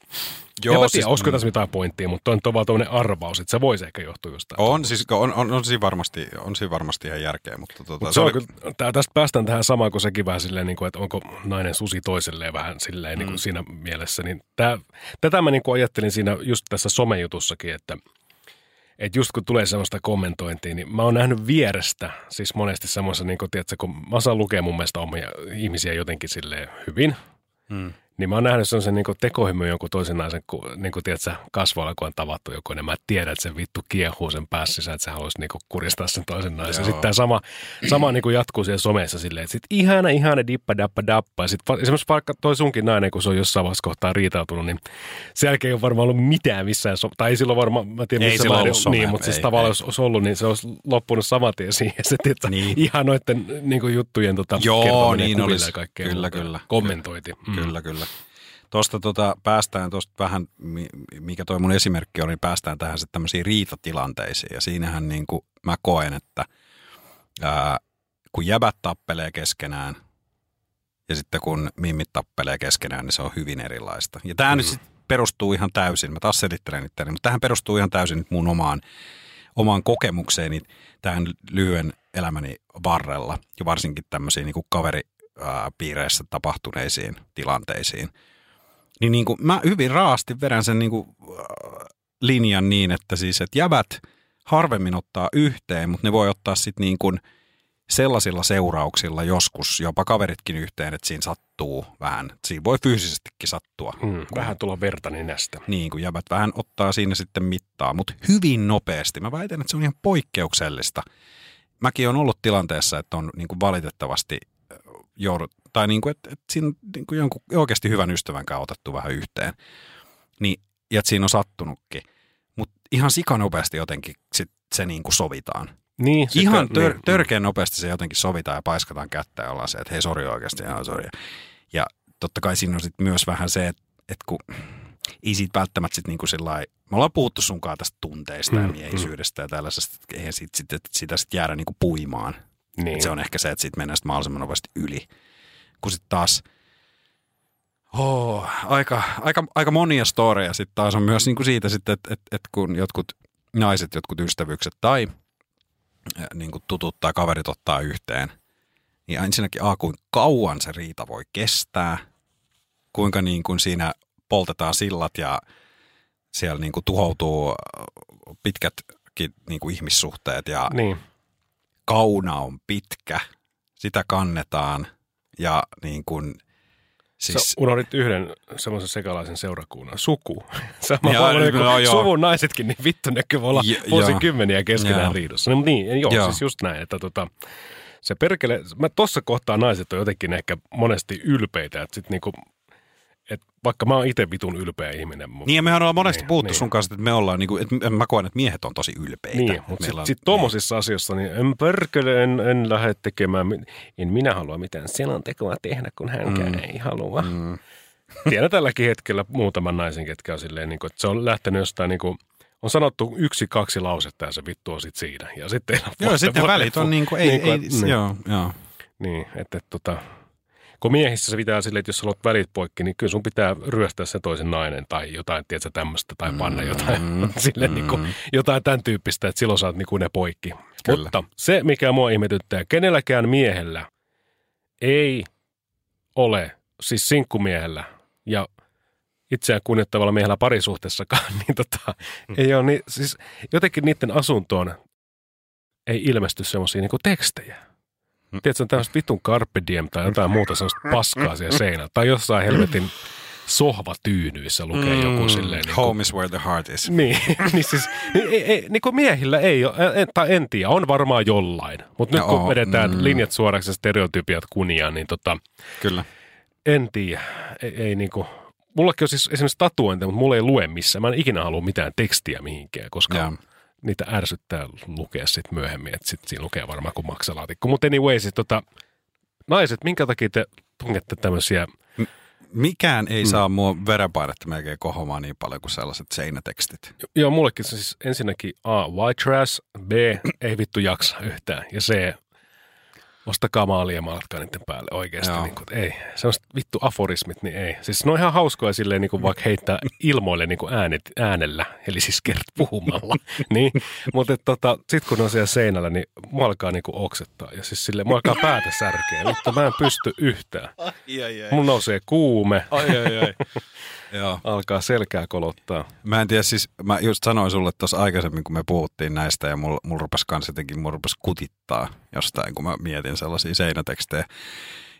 Joo, en mä tiedä, siis, olisiko tässä mitään pointtia, mutta on vaan tuommoinen arvaus, että se voisi ehkä johtua jostain. On, siis, on, on, on, siinä varmasti, on siinä varmasti ihan järkeä, mutta tota, Mut se on kyllä, tää, tästä päästään tähän samaan kuin sekin vähän silleen, niin kuin, että onko nainen susi toiselleen vähän silleen niin kuin siinä mielessä. Niin tää, tätä mä niin kuin ajattelin siinä just tässä somejutussakin, että, että just kun tulee sellaista kommentointia, niin mä oon nähnyt vierestä siis monesti semmoista, niin kuin, tiedätkö, kun mä osaan lukea mun mielestä omia ihmisiä jotenkin silleen hyvin, Mm. Niin mä oon nähnyt sellaisen niin tekohymyn jonkun toisen naisen, niin kuin, tiedätkö, kasvoilla, kun on tavattu joku, niin mä tiedän, että se vittu kiehuu sen päässä, että se haluaisi niin kuin, kuristaa sen toisen naisen. Joo. Sitten tämä sama, sama niin kuin jatkuu siellä somessa silleen, että sit ihana, ihana, dippa, dappa, dappa. Ja sitten esimerkiksi vaikka toi sunkin nainen, kun se on jossain vaiheessa kohtaa riitautunut, niin sen jälkeen ei ole varmaan ollut mitään missään, so- tai ei silloin varmaan, mä tiedän, Ei missä silloin määrin- ollut niin, mutta siis ei, tavallaan ei. jos olisi ollut, niin se olisi loppunut saman tien siihen, se, tiedätkö, Niin. ihan noiden niin kuin juttujen tota, Joo, kertominen niin olisi. Kyllä, kyllä. Kommentointi. Mm. Kyllä, kyllä. Tuosta tota, päästään tuosta vähän, mi- mikä toi mun esimerkki oli, niin päästään tähän sitten tämmöisiin riitatilanteisiin. Ja siinähän niin kuin mä koen, että ää, kun jäbät tappelee keskenään, ja sitten kun mimmit tappelee keskenään, niin se on hyvin erilaista. Ja tämä mm. nyt sit perustuu ihan täysin, mä taas selittelen itseäni, mutta tähän perustuu ihan täysin nyt mun omaan, omaan kokemukseeni tähän lyhyen elämäni varrella ja varsinkin tämmöisiin niin kuin kaveripiireissä tapahtuneisiin tilanteisiin. Niin, niin kuin, mä hyvin raasti vedän sen niin kuin, äh, linjan niin, että siis, että jävät harvemmin ottaa yhteen, mutta ne voi ottaa sitten niin kuin sellaisilla seurauksilla joskus, jopa kaveritkin yhteen, että siinä sattuu vähän. Siinä voi fyysisestikin sattua. Mm, vähän tulla verta nenästä. Niin, kun jäbät vähän ottaa siinä sitten mittaa, mutta hyvin nopeasti. Mä väitän, että se on ihan poikkeuksellista. Mäkin on ollut tilanteessa, että on niin kuin valitettavasti joudut, tai niin kuin, että, että siinä niin kuin jonkun oikeasti hyvän ystävän kanssa otettu vähän yhteen. Niin, ja että siinä on sattunutkin. Mutta ihan sikanopeasti jotenkin sit se niin kuin sovitaan. Niin, Ihan kä- tör, niin, törkeän nopeasti se jotenkin sovitaan ja paiskataan kättä ja ollaan se, että hei sori oikeasti, ihan sori. Ja totta kai siinä on sit myös vähän se, että, että kun ei siitä välttämättä sit niinku sillai, me ollaan puhuttu sunkaan tästä tunteista ja Mm, miehisyydestä ja tällaisesta, että eihän siitä, sit, sitä sit jäädä niinku puimaan. Niin. Et se on ehkä se, että siitä mennään sit mahdollisimman nopeasti yli. Kun sitten taas, oh, aika, aika, aika monia storeja sitten taas on myös niinku siitä sitten, että et, et kun jotkut naiset, jotkut ystävyykset tai äh, niinku tutut tai kaverit ottaa yhteen, niin ensinnäkin A, kuinka kauan se riita voi kestää, kuinka niin kuin siinä poltetaan sillat ja siellä niin kuin tuhoutuu pitkätkin niin kuin ihmissuhteet ja niin. Kauna on pitkä, sitä kannetaan ja niin kuin, Siis... Sä unohdit yhden semmoisen sekalaisen seurakunnan, suku. [LAUGHS] Sama Joo, paljon kuin no joo. suvun naisetkin, niin vittu ne kyllä voi olla Jo- vuosikymmeniä keskenään riidossa. No, niin, joo, Joo. siis just näin, että tota, se perkele, mä tossa kohtaa naiset on jotenkin ehkä monesti ylpeitä, että sit niinku, et vaikka mä oon itse vitun ylpeä ihminen. mu- Niin ja mehän ollaan monesti Niin, puhuttu niin. sun kanssa, että me ollaan, niin kuin, että mä koen, että miehet on tosi ylpeitä. Niin, mutta sitten on- sit tommosissa asioissa, niin en perkele, en, en lähde tekemään, en minä halua mitään selontekoa tehdä, kun hänkään mm. ei halua. Mm. Tiedän tälläkin hetkellä muutaman naisen, ketkä on silleen, niin kuin, että se on lähtenyt jostain, niin kuin, on sanottu yksi, kaksi lausetta ja se vittu on sitten siinä. Ja sitten Joo, sitten välit on niin kuin, ei, niin kuin, ei, niin. joo, joo. Niin, että, että tota, kun miehissä se pitää silleen, että jos haluat välit poikki, niin kyllä sun pitää ryöstää se toisen nainen tai jotain, tiedätkö, tämmöistä, tai panna jotain, mm, [LAUGHS] silleen, niin kuin, jotain tämän tyyppistä, että silloin saat niin kuin ne poikki. Kyllä. Mutta se, mikä mua ihmetyttää, kenelläkään miehellä ei ole, siis sinkkumiehellä ja itseään kunnioittavalla miehellä parisuhteessakaan, [LAUGHS] niin tota, Mm. ei ole niin, siis jotenkin niiden asuntoon ei ilmesty semmoisia niin tekstejä. Mm. Tiedätkö, tämmöistä vitun carpe diem tai jotain muuta semmoista paskaa siellä seinällä. Tai jossain helvetin sohvatyynyissä lukee joku silleen. Niin kuin, Home is where the heart is. niin, [LAUGHS] niin siis, niin, ei, ei, niin kuin miehillä ei ole, en, tai en tiedä, on varmaan jollain. Mutta nyt Joo, kun vedetään mm. linjat suoraksi ja stereotypiat kunniaan, niin tota, Kyllä. en tiedä. Ei, ei niinku, mullakin on siis esimerkiksi tatuointeja, mutta mulla ei lue missään. Mä en ikinä halua mitään tekstiä mihinkään, koska Joo. Niitä ärsyttää lukea sitten myöhemmin. Että sit siinä lukee varmaan kuin maksalaatikko. Mutta anyway, siis tota, naiset, minkä takia te tungette tämmöisiä, Mikään Mm. ei saa mua verenpainetta melkein kohomaan niin paljon kuin sellaiset seinätekstit. joo mullekin se siis ensinnäkin A, white trash, B, ei vittu jaksa yhtään, ja C, ostakaa maalia ja maalatkaa niiden päälle oikeasti. Joo. Niin kuin, ei, semmoiset vittu aforismit, niin ei. Siis ne on ihan hauskoja silleen, niin kuin vaikka heittää ilmoille niin kuin äänet, äänellä, eli siis kert puhumalla. [LAUGHS] niin, mutta tota, sitten kun ne on siellä seinällä, niin mua alkaa niin kuin oksettaa. Ja siis silleen, mua alkaa päätä särkeä. Mutta mä en pysty yhtään. Ai, ai, ai. Mun nousee kuume, ai, ai, ai. [LAUGHS] Joo. alkaa selkää kolottaa. Mä en tiedä, siis mä just sanoin sulle tuossa aikaisemmin, kun me puhuttiin näistä ja mulla mul rupesi kans jotenkin, mulla rupesi kutittaa jostain, kun mä mietin sellaisia seinätekstejä.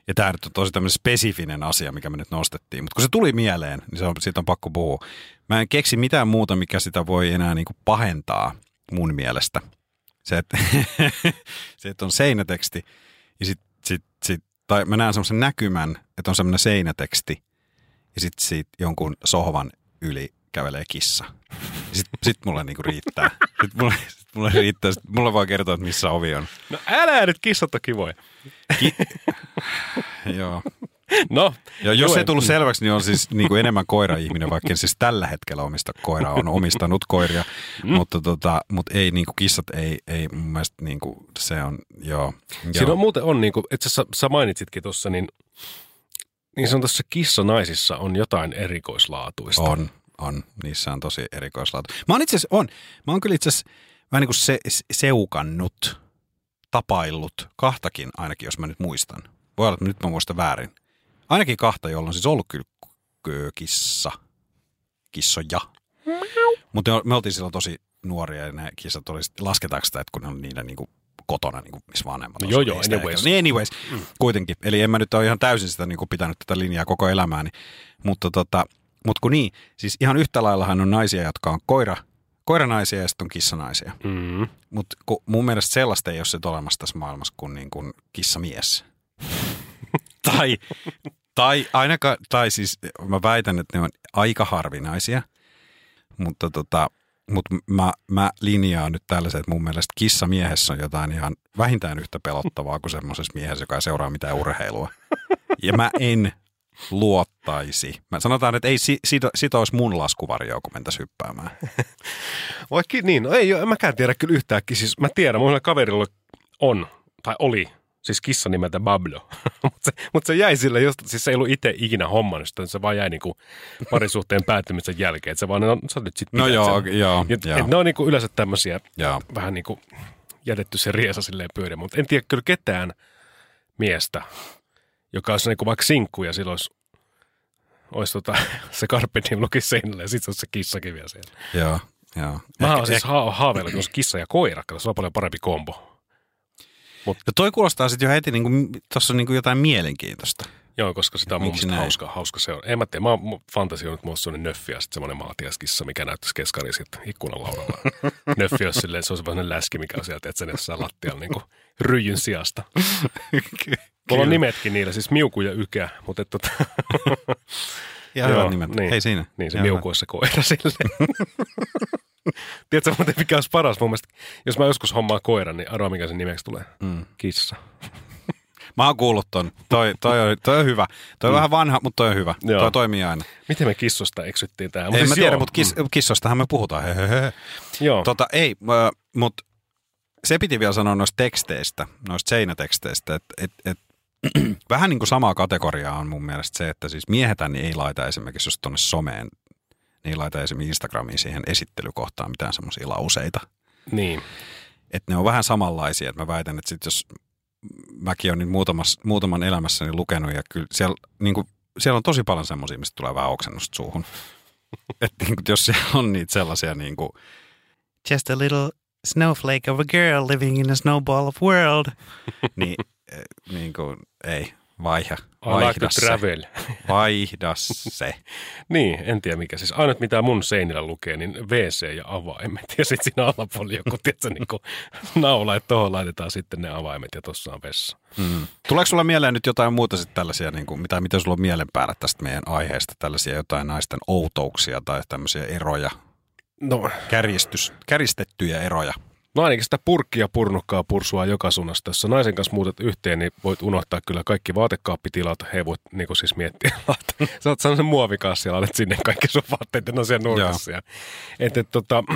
Ja tämä nyt on tosi tämmöinen spesifinen asia, mikä me nyt nostettiin. Mutta kun se tuli mieleen, niin se on, siitä on pakko puhua. Mä en keksi mitään muuta, mikä sitä voi enää niin kuin pahentaa mun mielestä. Se, että, [LAUGHS] se, että on seinäteksti ja sit, sit, sit, tai mä näen semmoisen näkymän, että on semmoinen seinäteksti ja sitten siitä jonkun sohvan yli kävelee kissa. Sitten sit mulle niinku riittää. Sitten mulle, sit mulle riittää. Sit mulle vaan kertoa, että missä ovi on. No älä nyt, kissat on kivoja. Joo. No, Ja jos Lue. ei tullut selväksi, niin on siis niin kuin enemmän koira-ihminen, vaikka en siis tällä hetkellä omista koiraa, on omistanut koiria, mm. mutta, tota, mutta ei niin kuin kissat, ei, ei mun mielestä niin kuin, se on, joo. Siinä joo. on muuten on, niin kuin, että sä, sä mainitsitkin tuossa, niin niin sanotussa kissanaisissa on jotain erikoislaatuista. On, on. Niissä on tosi erikoislaatu. Mä oon itse on. Mä oon kyllä itse asiassa vähän niin kuin se, seukannut, tapaillut kahtakin ainakin, jos mä nyt muistan. Voi olla, että nyt mä muistan väärin. Ainakin kahta, jolla on siis ollut kyllä kissa, kissoja. Mutta me oltiin silloin tosi nuoria ja ne kissat oli, lasketaanko sitä, että kun ne on niillä niinku kotona, niinku, missä vanhemmat No joo, joo, anyways. Niin anyways, mm. kuitenkin. Eli en mä nyt ole ihan täysin sitä niinku pitänyt tätä linjaa koko elämääni. Mutta tota, mut kun niin, siis ihan yhtä laillahan on naisia, jotka on koira, koiranaisia ja sitten on kissanaisia. Mm. Mutta mun mielestä sellaista ei ole sit olemassa tässä maailmassa kuin, niin kuin kissamies. [LAUGHS] tai, tai ainakaan, tai siis mä väitän, että ne on aika harvinaisia, mutta tota, mutta mä, mä linjaan nyt tällaiset, että mun mielestä kissamiehessä on jotain ihan vähintään yhtä pelottavaa kuin semmoisessa miehessä, joka ei seuraa mitään urheilua. Ja mä en luottaisi. Mä sanotaan, että ei si, sito, sito olisi mun laskuvarjoa, kun mentäisiin hyppäämään. Vaikka niin, no ei, en mäkään tiedä kyllä yhtäänkin. Siis mä tiedän, mun kaverilla on, tai oli, siis kissa nimeltä Bablo. [LAUGHS] Mutta se, mut se jäi sille, just, siis se ei ollut itse ikinä hommannut sitä, se vaan jäi niinku parisuhteen päättymisen jälkeen. Että se vaan, no sä nyt sit No joo, sen. joo, Et, joo. et ne on niinku yleensä tämmöisiä vähän niinku jätetty se riesa silleen pyörimään. Mutta en tiedä kyllä ketään miestä, joka olisi niinku vaikka sinkku ja silloin olisi, olisi tota, [LAUGHS] se Carpe Diem lukisi seinällä ja sitten olisi se kissakin vielä siellä. Joo, joo. Mä oon siis ha- haaveillut, että kissa ja koira, se on paljon parempi kombo. No toi kuulostaa sitten jo heti, niin kuin, tuossa on niin kuin jotain mielenkiintoista. Joo, koska sitä on mun mielestä hauska, hauska seura. En mä tiedä, mä oon fantasioinut, että mulla on sellainen nöffi ja sitten semmoinen maatiaskissa, mikä näyttäisi keskari sitten ikkunan laudalla. [LAUGHS] nöffi olisi silleen, että se on semmoinen läski, mikä on sieltä, että se jossain lattialla niin kuin ryijyn sijasta. [LAUGHS] Mulla on nimetkin niillä, siis Miuku ja Ykä, mutta et, tota, [LAUGHS] Joo, hyvät nimet. niin. Hei siinä. niin se Ihan Miuku olisi se koira silleen. [LAUGHS] Tiedätkö muuten, mikä olisi paras mun mielestä, jos mä joskus hommaan koiran, niin arvaa mikä sen nimeksi tulee. Mm. Kissa. Mä oon kuullut ton. Toi, toi, on, toi on hyvä. Toi on vähän vanha, mutta toi on hyvä. Mm. Joo. Toi toimii aina. Miten me kissosta eksyttiin tähän? En Mut mä siis tiedä, joo. mutta kis, kissostahan me puhutaan. He, he, he. Joo. Tota, ei, mutta se piti vielä sanoa noista teksteistä, noista seinäteksteistä, että et, et, [CLEARS THROAT] vähän niin kuin samaa kategoriaa on mun mielestä se, että siis miehethän niin ei laita esimerkiksi just tuonne someen, niin ei laita esimerkiksi Instagramiin siihen esittelykohtaan mitään semmoisia lauseita. Niin. Että ne on vähän samanlaisia, että mä väitän, että sit jos mäkin olen niin muutamas, muutaman elämässäni lukenut ja kyllä siellä, niin kuin, siellä on tosi paljon semmoisia, mistä tulee vähän oksennusta suuhun. [LAUGHS] että niin kuin, jos siellä on niitä sellaisia niin kuin, just a little snowflake of a girl living in a snowball of world, [LAUGHS] niin, eh, niin kuin, ei, vaiha, like vaihda se, travel. [LAUGHS] vaihda se. [LAUGHS] Niin, en tiedä mikä. Siis ainut mitä mun seinillä lukee, niin WC ja avaimet. Ja sitten siinä alapuolella joku, [LAUGHS] tiedätkö, niin kuin naula, että tuohon laitetaan sitten ne avaimet ja tuossa on vessa. Mm. Tuleeko sulla mieleen nyt jotain muuta sitten tällaisia, niin kuin, mitä, mitä sulla on mielen päällä tästä meidän aiheesta, tällaisia jotain naisten outouksia tai tämmöisiä eroja, No, kärjistys, kärjistettyjä eroja? No ainakin sitä purkkia purnukkaa pursua joka suunnasta. Jos naisen kanssa muutat yhteen, niin voit unohtaa kyllä kaikki vaatekaappitilat. He voit niin kuin siis miettiä, [LAUGHS] että sä oot sellaisen muovikassi ja sinne kaikki sun vaatteet, on siellä nurkassa. Ja, et, et, tota, [CLEARS THROAT]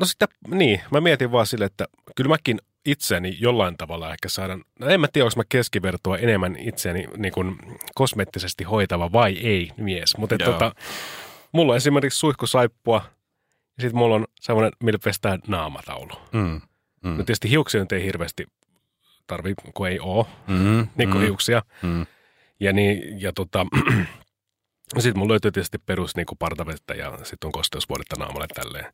no sitä, niin, mä mietin vaan sille, että kyllä mäkin itseäni jollain tavalla ehkä saadaan, no en mä tiedä, onko mä keskivertoa enemmän itseäni niin kuin kosmeettisesti hoitava vai ei mies, mutta tota, mulla on esimerkiksi suihkusaippua sitten mulla on semmoinen, millä pestään naamataulu. Mm. Mm. No tietysti hiuksia nyt ei hirveästi tarvi, kun ei oo Mm. niin kuin mm. hiuksia. Mm. Ja, niin, ja tota, [CLEARS THROAT] sitten mulla löytyy tietysti perus niin partavettä ja sitten on kosteusvuodetta naamalle tälleen.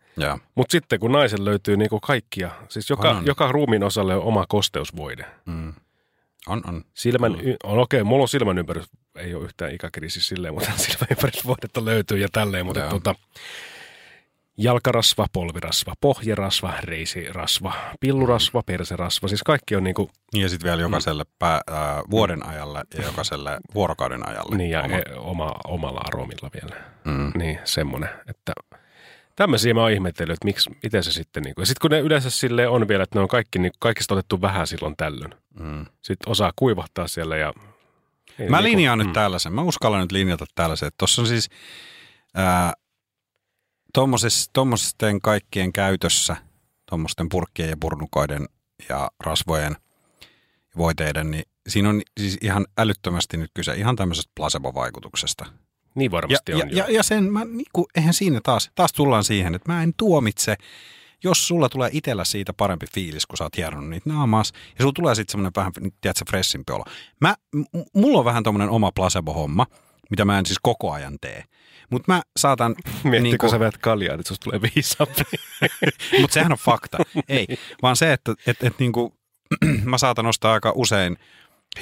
Mutta sitten kun naisen löytyy niin kuin kaikkia, siis joka, On, on. joka ruumiin osalle on oma kosteusvoide. Mm. On, on. Silmän, y- on okei, mulla on silmän ympärys, ei ole yhtään ikäkriisi silleen, mutta [LAUGHS] silmän ympärysvoidetta löytyy ja tälleen, mutta tota, jalkarasva, polvirasva, pohjerasva, reisirasva, pillurasva, perserasva, siis kaikki on niinku, Ja sitten vielä jokaiselle pää, äh, vuoden ajalle ja jokaiselle vuorokauden ajalle. niin ja Oma. oma, e, oma, omalla aromilla vielä. Mm. Niin, semmoinen, että tämmöisiä mä oon ihmetellyt, että miksi, miten se sitten, niinku, ja sitten kun ne yleensä sille on vielä, että ne on kaikki, niin kaikista otettu vähän silloin tällöin. Mm. Sitten osaa kuivahtaa siellä ja... ei Mä niinku- linjaan nyt mm. tällaisen. Mä uskallan nyt linjata tällaisen. Tuossa on siis ää, tommosis, tommosten kaikkien käytössä, tuommoisten purkkien ja purnukoiden ja rasvojen ja voiteiden, niin siinä on siis ihan älyttömästi nyt kyse ihan tämmöisestä placebo-vaikutuksesta. Niin Ja, varmasti ja, on ja, ja sen, mä, niin kuin, eihän siinä taas, taas tullaan siihen, että mä en tuomitse, jos sulla tulee itsellä siitä parempi fiilis, kun sä oot hieronnut niitä naamaas, ja sulla tulee sitten semmoinen vähän, tiedätkö, freshimpi olo. Mä, m- mulla on vähän tommonen oma placebo-homma, mitä mä en siis koko ajan tee. Mutta mä saatan... [LAUGHS] Miettikö niinku- kun sä veät kaljaa, niin susta tulee viisaampi. [LAUGHS] Mutta sehän on fakta. Ei, vaan se, että et, et niinku, [CLEARS THROAT] mä saatan ostaa aika usein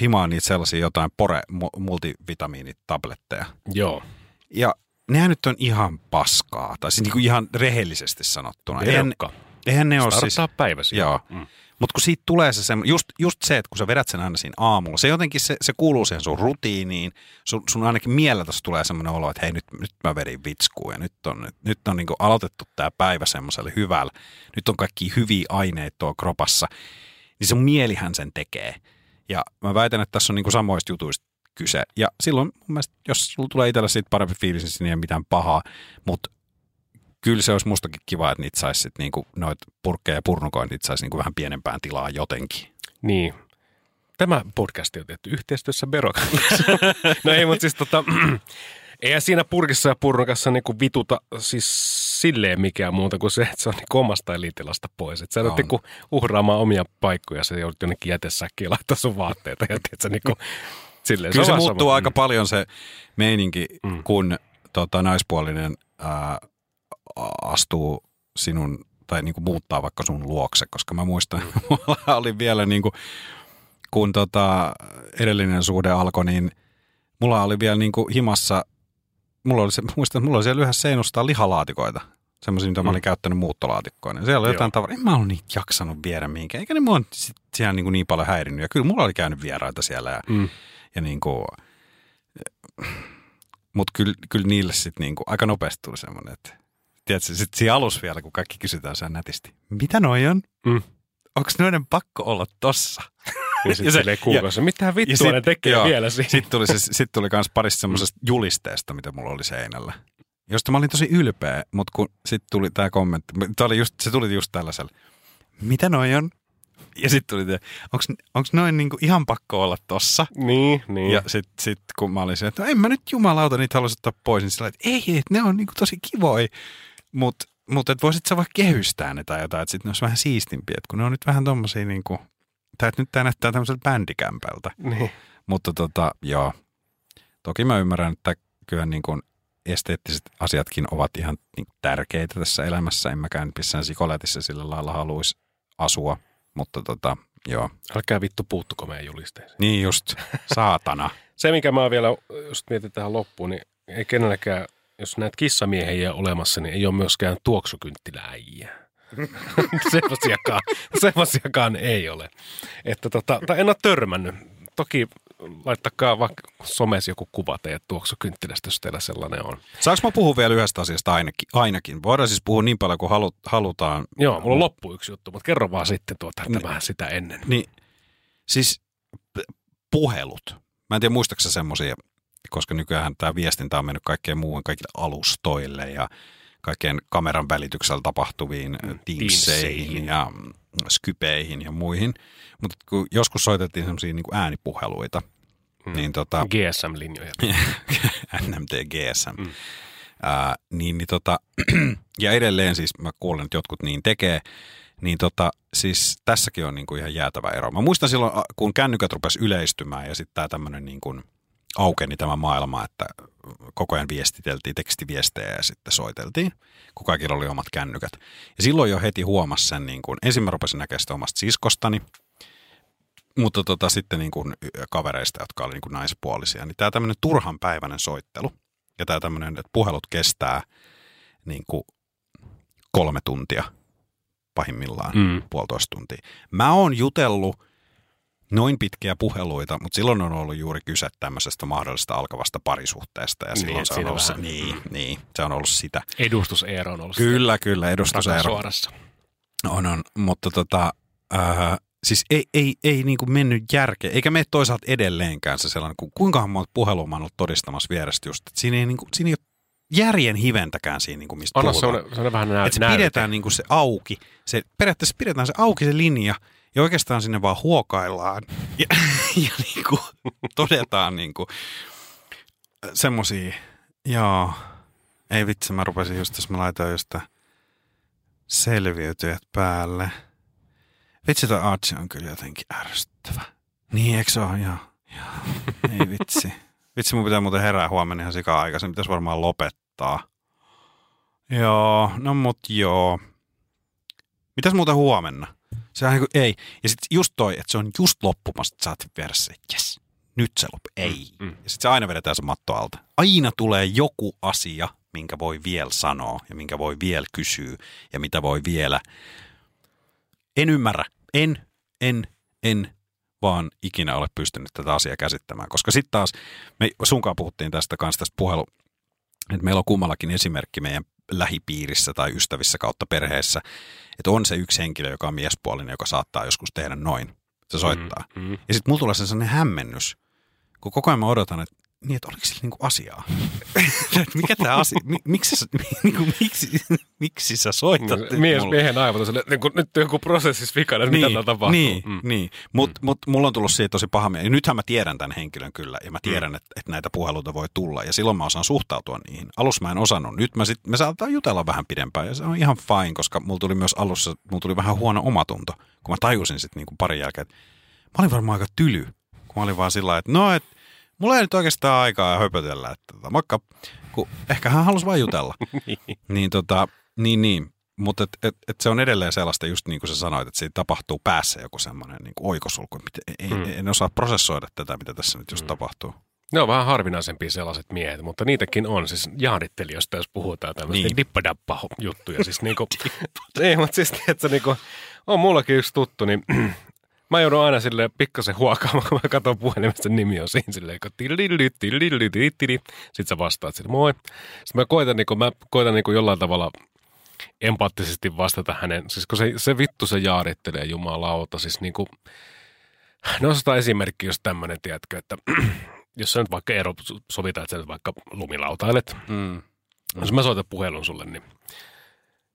himaan niitä sellaisia jotain pore mu- multivitamiinitabletteja. Joo. Ja nehän nyt on ihan paskaa, tai siis niinku ihan rehellisesti sanottuna. Eihän, Verkka. eihän ne ole siis... Päiväsi. Joo. Mm. Mutta kun siitä tulee se just, just se, että kun sä vedät sen aina siinä aamulla, se jotenkin se, se kuuluu siihen sun rutiiniin. Sun, sun ainakin mieleltäsi tulee semmoinen olo, että hei nyt, nyt mä vedin vitskuun ja nyt on, nyt, on niinku aloitettu tämä päivä semmoiselle hyvällä. Nyt on kaikki hyviä aineita tuo kropassa. Niin sun mielihän sen tekee. Ja mä väitän, että tässä on niinku samoista jutuista kyse. Ja silloin mun mielestä, jos sulla tulee itsellä siitä parempi fiilis, niin ei mitään pahaa. Mutta kyllä se olisi mustakin kiva, että niitä saisi sit niinku, noit purkkeja ja purnukoin, niitä saisi niinku vähän pienempään tilaa jotenkin. Niin. Tämä podcast on tehty yhteistyössä kanssa. [LAUGHS] no ei, mutta siis tota, [CLEARS THROAT] eihän siinä purkissa ja purnukassa niinku vituta siis silleen mikään muuta kuin se, että se on niinku omasta elintilasta pois. Että sä joudut On. niinku uhraamaan omia paikkoja, sä joudut jonnekin jätesäkkiin laittaa sun vaatteita ja tiedät, sä niinku, silleen. Kyllä se, vaan muuttuu sama. aika paljon se meininki, Mm. kun tota, naispuolinen ää, astuu sinun tai niinku muuttaa vaikka sun luokse, koska mä muistan, mm. [LAUGHS] mulla oli vielä niinku, kun tota, edellinen suhde alkoi, niin mulla oli vielä niinku himassa, mulla oli se, muistan, mulla oli siellä yhdessä seinustaa lihalaatikoita, semmoisia, mitä mä olin Mm. käyttänyt muuttolaatikkoina. Siellä oli jotain Joo. tavaraa, en mä ollut niitä jaksanut viedä mihinkään, eikä ne mua sit siellä niinku niin paljon häirinnyt. Ja kyllä mulla oli käynyt vieraita siellä ja Mm. ja niinku, mutta kyllä, kyllä niille sitten niinku, aika nopeasti tuli semmoinen, että tiedätkö, sitten siinä alussa vielä, kun kaikki kysytään sen nätisti, mitä noi on? Mm. Onko noiden pakko olla tossa? Ja sitten silleen kuukausi, mitä vittua sit- ne tekee joo, vielä siinä? Sitten tuli, se, sit tuli kans parista semmoisesta julisteesta, mitä mulla oli seinällä. Josta mä olin tosi ylpeä, mutta kun sitten tuli tämä kommentti, tää oli just, se tuli just tällaisella, mitä noi on? Ja sitten tuli, onko noin niinku ihan pakko olla tossa? Niin, niin. Ja sitten sit, kun mä olin se, että no en mä nyt jumalauta niitä haluaisi ottaa pois, niin sillä että ei, ei, että ne on niinku tosi kivoja, mutta mut, et voisit sä vaikka kehystää ne tai jotain, että sitten ne olisi vähän siistimpiä, kun ne on nyt vähän tommosia niinku, tai että nyt tää näyttää tämmöiseltä bändikämpältä. niin. Mutta tota, joo, toki mä ymmärrän, että kyllä niin kuin esteettiset asiatkin ovat ihan niin tärkeitä tässä elämässä. En mäkään missään sikoletissa sillä lailla haluaisi asua, mutta tota, joo. Älkää vittu puuttuko meidän julisteeseen. Niin just, saatana. [LAUGHS] Se, mikä mä vielä, jos mietin tähän loppuun, niin ei kenelläkään, jos näitä kissamiehiä olemassa, niin ei ole myöskään tuoksukynttiläjiä. [LAUGHS] Semmoisiakaan, semmoisiakaan ei ole. Että tota, tai en ole törmännyt. Toki laittakaa vaikka somessa joku kuva teidän tuoksukynttilästä, jos teillä sellainen on. Saanko mä puhua vielä yhdestä asiasta ainakin? ainakin? Voidaan siis puhua niin paljon kuin halu, halutaan. Joo, mulla on loppu yksi juttu, mutta kerro vaan sitten tuota, tämä sitä ennen. Niin, siis puhelut. Mä en tiedä muistaaksä semmoisia, koska nykyään tämä viestintä on mennyt kaikkeen muuhun, kaikille alustoille ja kaikkeen kameran välityksellä tapahtuviin mm, Teamseihin Teamseihin. ja mm, Skypeihin ja muihin. Mutta kun joskus soitettiin semmoisia niin äänipuheluita, Mm. niin tota, GSM-linjoja. [LAUGHS] NMT GSM. Mm. Ää, niin, niin tota, [CLEARS THROAT] ja edelleen siis mä kuulen, että jotkut niin tekee, niin tota, siis tässäkin on niinku ihan jäätävä ero. Mä muistan silloin, kun kännykät rupesi yleistymään ja sitten tämä tämmöinen niin kuin aukeni tämä maailma, että koko ajan viestiteltiin tekstiviestejä ja sitten soiteltiin, kun kaikilla oli omat kännykät. Ja silloin jo heti huomasi sen, niin kuin, ensin mä rupesin näkemään sitä omasta siskostani, mutta tota, sitten niin kuin kavereista, jotka oli niin kuin naispuolisia, niin tämä tämmöinen turhanpäiväinen soittelu ja tämä tämmöinen, että puhelut kestää niin kuin kolme tuntia pahimmillaan, Mm. mm. puolitoista tuntia. Mä oon jutellut noin pitkiä puheluita, mutta silloin on ollut juuri kyse tämmöisestä mahdollisesta alkavasta parisuhteesta ja Niin, silloin se on ollut se, niin, niin, se on ollut sitä. Edustuseero on ollut Kyllä, kyllä, edustusero. suorassa. On, on, mutta tota, äh, siis ei, ei, ei niin kuin mennyt järkeä, eikä mene toisaalta edelleenkään se sellainen, ku- kuinkahan monta puhelua mä oon ollut todistamassa vierestä just, että siinä ei, niin kuin, siinä ei ole järjen hiventäkään siinä, niin kuin mistä Anna puhutaan. semmoinen, semmoinen vähän nä- Että se pidetään niin kuin se auki, se, periaatteessa pidetään se auki se linja, Ja oikeastaan sinne vaan huokaillaan ja, [LAUGHS] ja niin kuin todetaan niin kuin semmosia, joo, ei vitsi, mä rupesin just, jos mä laitoin tää selviytyjät päälle. Vitsi, toi Archie on kyllä jotenkin ärsyttävä. Niin, eikö se ole? Joo. joo. Ei vitsi. Vitsi, mun pitää muuten herää huomenna ihan sikaa aikaisin. Pitäisi varmaan lopettaa. Joo, no mut joo. Mitäs muuten huomenna? Se on niin kuin, ei. Ja sitten just toi, että se on just loppumassa, että sä oot vieressä, yes, nyt se loppu. Ei. Mm, mm. Ja sitten se aina vedetään se matto alta. Aina tulee joku asia, minkä voi vielä sanoa ja minkä voi vielä kysyä ja mitä voi vielä. En ymmärrä. En, en, en vaan ikinä ole pystynyt tätä asiaa käsittämään. Koska sitten taas, me sunkaan puhuttiin tästä kanssa tästä puhelu, että meillä on kummallakin esimerkki meidän lähipiirissä tai ystävissä kautta perheessä, että on se yksi henkilö, joka on miespuolinen, joka saattaa joskus tehdä noin. Se soittaa. Mm, mm. Ja sitten mulla tulee se sellainen hämmennys, kun koko ajan mä odotan, että niin, että oliko sillä niinku asiaa? [LAUGHS] Mikä tämä asia, mi, miksi, sä, niinku, miksi, miksi sä soitat? Mies, mulle? miehen aivot on silleen, niin nyt on joku prosessissa vikana, että mitä tapahtuu. Niin, Mm. mm. niin. mutta mm. mut mulla on tullut siitä tosi paha mieli. Ja nythän mä tiedän tämän henkilön kyllä, ja mä tiedän, mm. että, että näitä puheluita voi tulla, ja silloin mä osaan suhtautua niihin. Alussa mä en osannut. Nyt mä sit, me saatetaan jutella vähän pidempään, ja se on ihan fine, koska mulla tuli myös alussa, mulla tuli vähän huono omatunto, kun mä tajusin sitten niinku parin jälkeen, että mä olin varmaan aika tyly, kun mä olin vaan sillä että no, että mulla ei nyt oikeastaan aikaa höpötellä, että tota, moikka, kun ehkä hän halusi vain jutella. [LAUGHS] niin, tota, niin, niin. Mutta et, et, et se on edelleen sellaista, just niin kuin sä sanoit, että siitä tapahtuu päässä joku semmoinen niin oikosulku. Ei, Mm. En osaa prosessoida tätä, mitä tässä nyt just mm. tapahtuu. Ne on vähän harvinaisempia sellaiset miehet, mutta niitäkin on. Siis jaarittelijoista, jos puhutaan tämmöistä niin. Niin. dippadappa-juttuja. Siis niinku, [LAUGHS] ei, mutta siis että niinku, on mullakin yksi tuttu, niin [CLEARS THROAT] mä joudun aina silleen pikkasen huokaamaan, kun mä katson puhelimesta, nimi on siinä silleen, kun tililili, tililili, tililili. Sitten sä vastaat sille, moi. Sitten mä koitan, niinku, mä koitan niinku jollain tavalla empaattisesti vastata hänen, siis kun se, se vittu se jaarittelee jumalauta, siis niinku, no otetaan esimerkki just tämmönen, tiedätkö, että [CLEARS THROAT] jos sä nyt vaikka ero, sovitaan, että sä nyt vaikka lumilautailet, Mm. jos mä soitan puhelun sulle, niin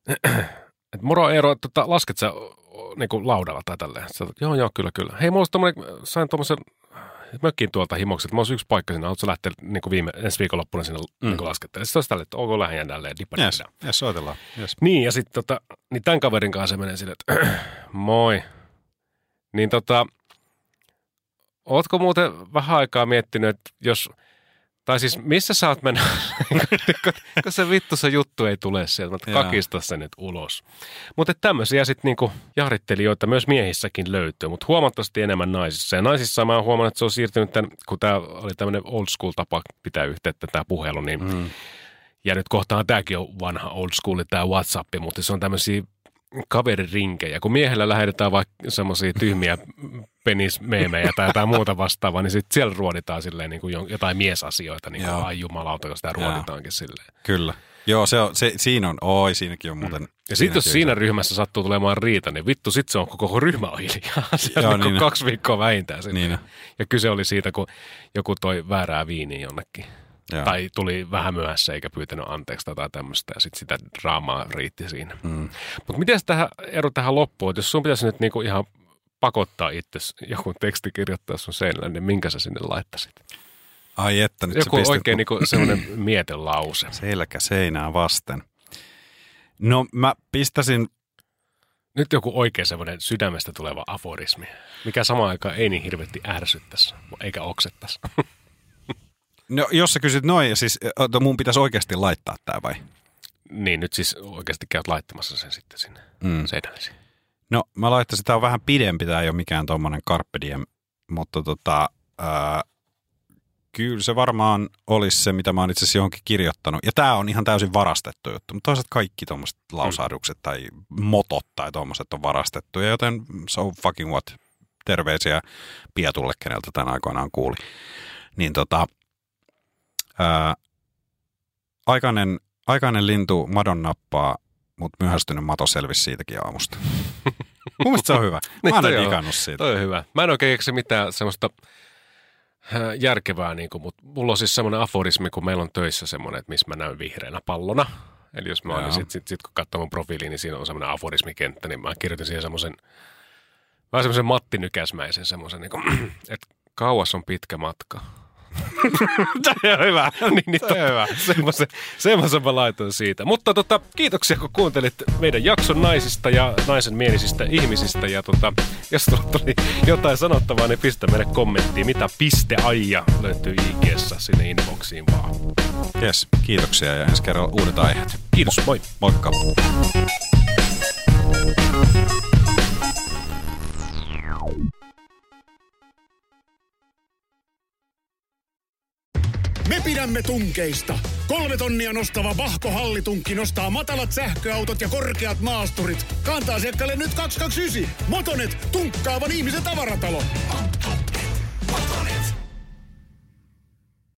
[CLEARS THROAT] että moro Eero, tota, lasket sä niin laudalla tai tälleen. Sä, joo, joo, kyllä, kyllä. Hei, mulla tommonen, sain tuommoisen mökkiin tuolta himokset, että mulla olisi yksi paikka sinne, haluatko lähteä niin kuin viime, ensi viikonloppuna sinne mm. niin laskettelemaan. Sitten olisi tälle, että ok, lähden tälleen, dippa, Yes, yes, soitellaan. Yes. Niin, ja sitten tota, niin tämän kaverin kanssa menee silleen, että [CLEARS THROAT] moi. Niin tota, ootko muuten vähän aikaa miettinyt, että jos, tai siis missä sä oot mennä, [LAUGHS] kun, se vittu se juttu ei tule sieltä, mutta kakista se nyt ulos. Mutta tämmöisiä sitten niinku jahrittelijoita myös miehissäkin löytyy, mutta huomattavasti enemmän naisissa. Ja naisissa mä oon huomannut, että se on siirtynyt tämän, kun tämä oli tämmöinen old school tapa pitää yhteyttä tämä puhelu, niin Mm. ja nyt kohtaan tämäkin on vanha old school, tämä WhatsApp, mutta se on tämmöisiä kaveririnkejä. Kun miehellä lähetetään vaikka semmoisia tyhmiä penismeemejä tai jotain muuta vastaavaa, niin sitten siellä ruoditaan silleen niin kuin jotain miesasioita, niin kuin Joo. ai jumalauta, kun sitä Joo. ruoditaankin silleen. Kyllä. Joo, se on, se, siinä on, oi, siinäkin on muuten. Ja sitten jos siinä ryhmässä sattuu tulemaan riita, niin vittu, sitten se on koko ryhmä on hiljaa. [LAUGHS] Se on Joo, niin niin kaksi viikkoa vähintään. Niin on. Ja kyse oli siitä, kun joku toi väärää viiniä jonnekin. Joo. Tai tuli vähän myöhässä eikä pyytänyt anteeksi tai tämmöistä ja sitten sitä draamaa riitti siinä. Mm. Mutta miten tähän, Eero tähän loppuun, että jos sun pitäisi nyt niinku ihan pakottaa itse joku teksti kirjoittaa sun seinälle, niin minkä sä sinne laittaisit? Ai että, nyt Joku pistät oikein niinku semmoinen [CLEARS THROAT] mietelause. selkä seinää vasten. No mä pistäisin, Nyt joku oikein semmoinen sydämestä tuleva aforismi, mikä samaan aikaan ei niin hirveästi ärsyttäisi, eikä oksettaisi. [LAUGHS] no jos sä kysyt noin, ja siis mun pitäisi oikeasti laittaa tää vai? niin nyt siis oikeasti käyt laittamassa sen sitten sinne Mm. seinällesi. No mä laittaisin, tää on vähän pidempi, tää ei ole mikään tommonen carpe diem, mutta tota, ää, kyllä se varmaan olisi se, mitä mä oon itse asiassa johonkin kirjoittanut. Ja tää on ihan täysin varastettu juttu, mutta toisaalta kaikki tuommoiset lausahdukset tai motot tai tuommoiset on varastettuja, joten so fucking what. Terveisiä Piatulle, keneltä tän aikoinaan kuuli. Niin tota, ää, aikainen, aikainen lintu madon nappaa, mutta myöhästynyt mato selvisi siitäkin aamusta. Mun se on hyvä. [LAUGHS] Mä Niin, toi aina on- digannut siitä. Toi on hyvä. Mä en oikein keksi mitään semmoista järkevää, niin kuin, mutta mulla on siis semmoinen aforismi, kun meillä on töissä semmoinen, että missä mä näyn vihreänä pallona. Eli jos mä niin sit, sit, sit, kun katsoo mun profiiliin, niin siinä on semmoinen aforismikenttä, niin mä kirjoitin siihen semmoisen Vähän semmoisen Matti Nykäsmäisen semmoisen, niin kuin, [CLEARS THROAT] että kauas on pitkä matka. Tämä on hyvä. [LAUGHS] niin, niin Tämä on hyvä. Semmoisen, semmoisen mä laitoin siitä. Mutta tota, kiitoksia, kun kuuntelit meidän jakson naisista ja naisen mielisistä ihmisistä. Ja tota, jos tuli jotain sanottavaa, niin pistä meille kommenttiin, mitä piste aija löytyy IGssä sinne inboxiin vaan. Yes, kiitoksia ja ensi kerralla uudet aiheet. Kiitos, moi. Moikka. Me pidämme tunkeista. Kolme tonnia nostava Vahko Hallitunkki nostaa matalat sähköautot ja korkeat maasturit. Kantaa asiakkaalle nyt 229. Motonet, tunkkaavan ihmisen tavaratalo.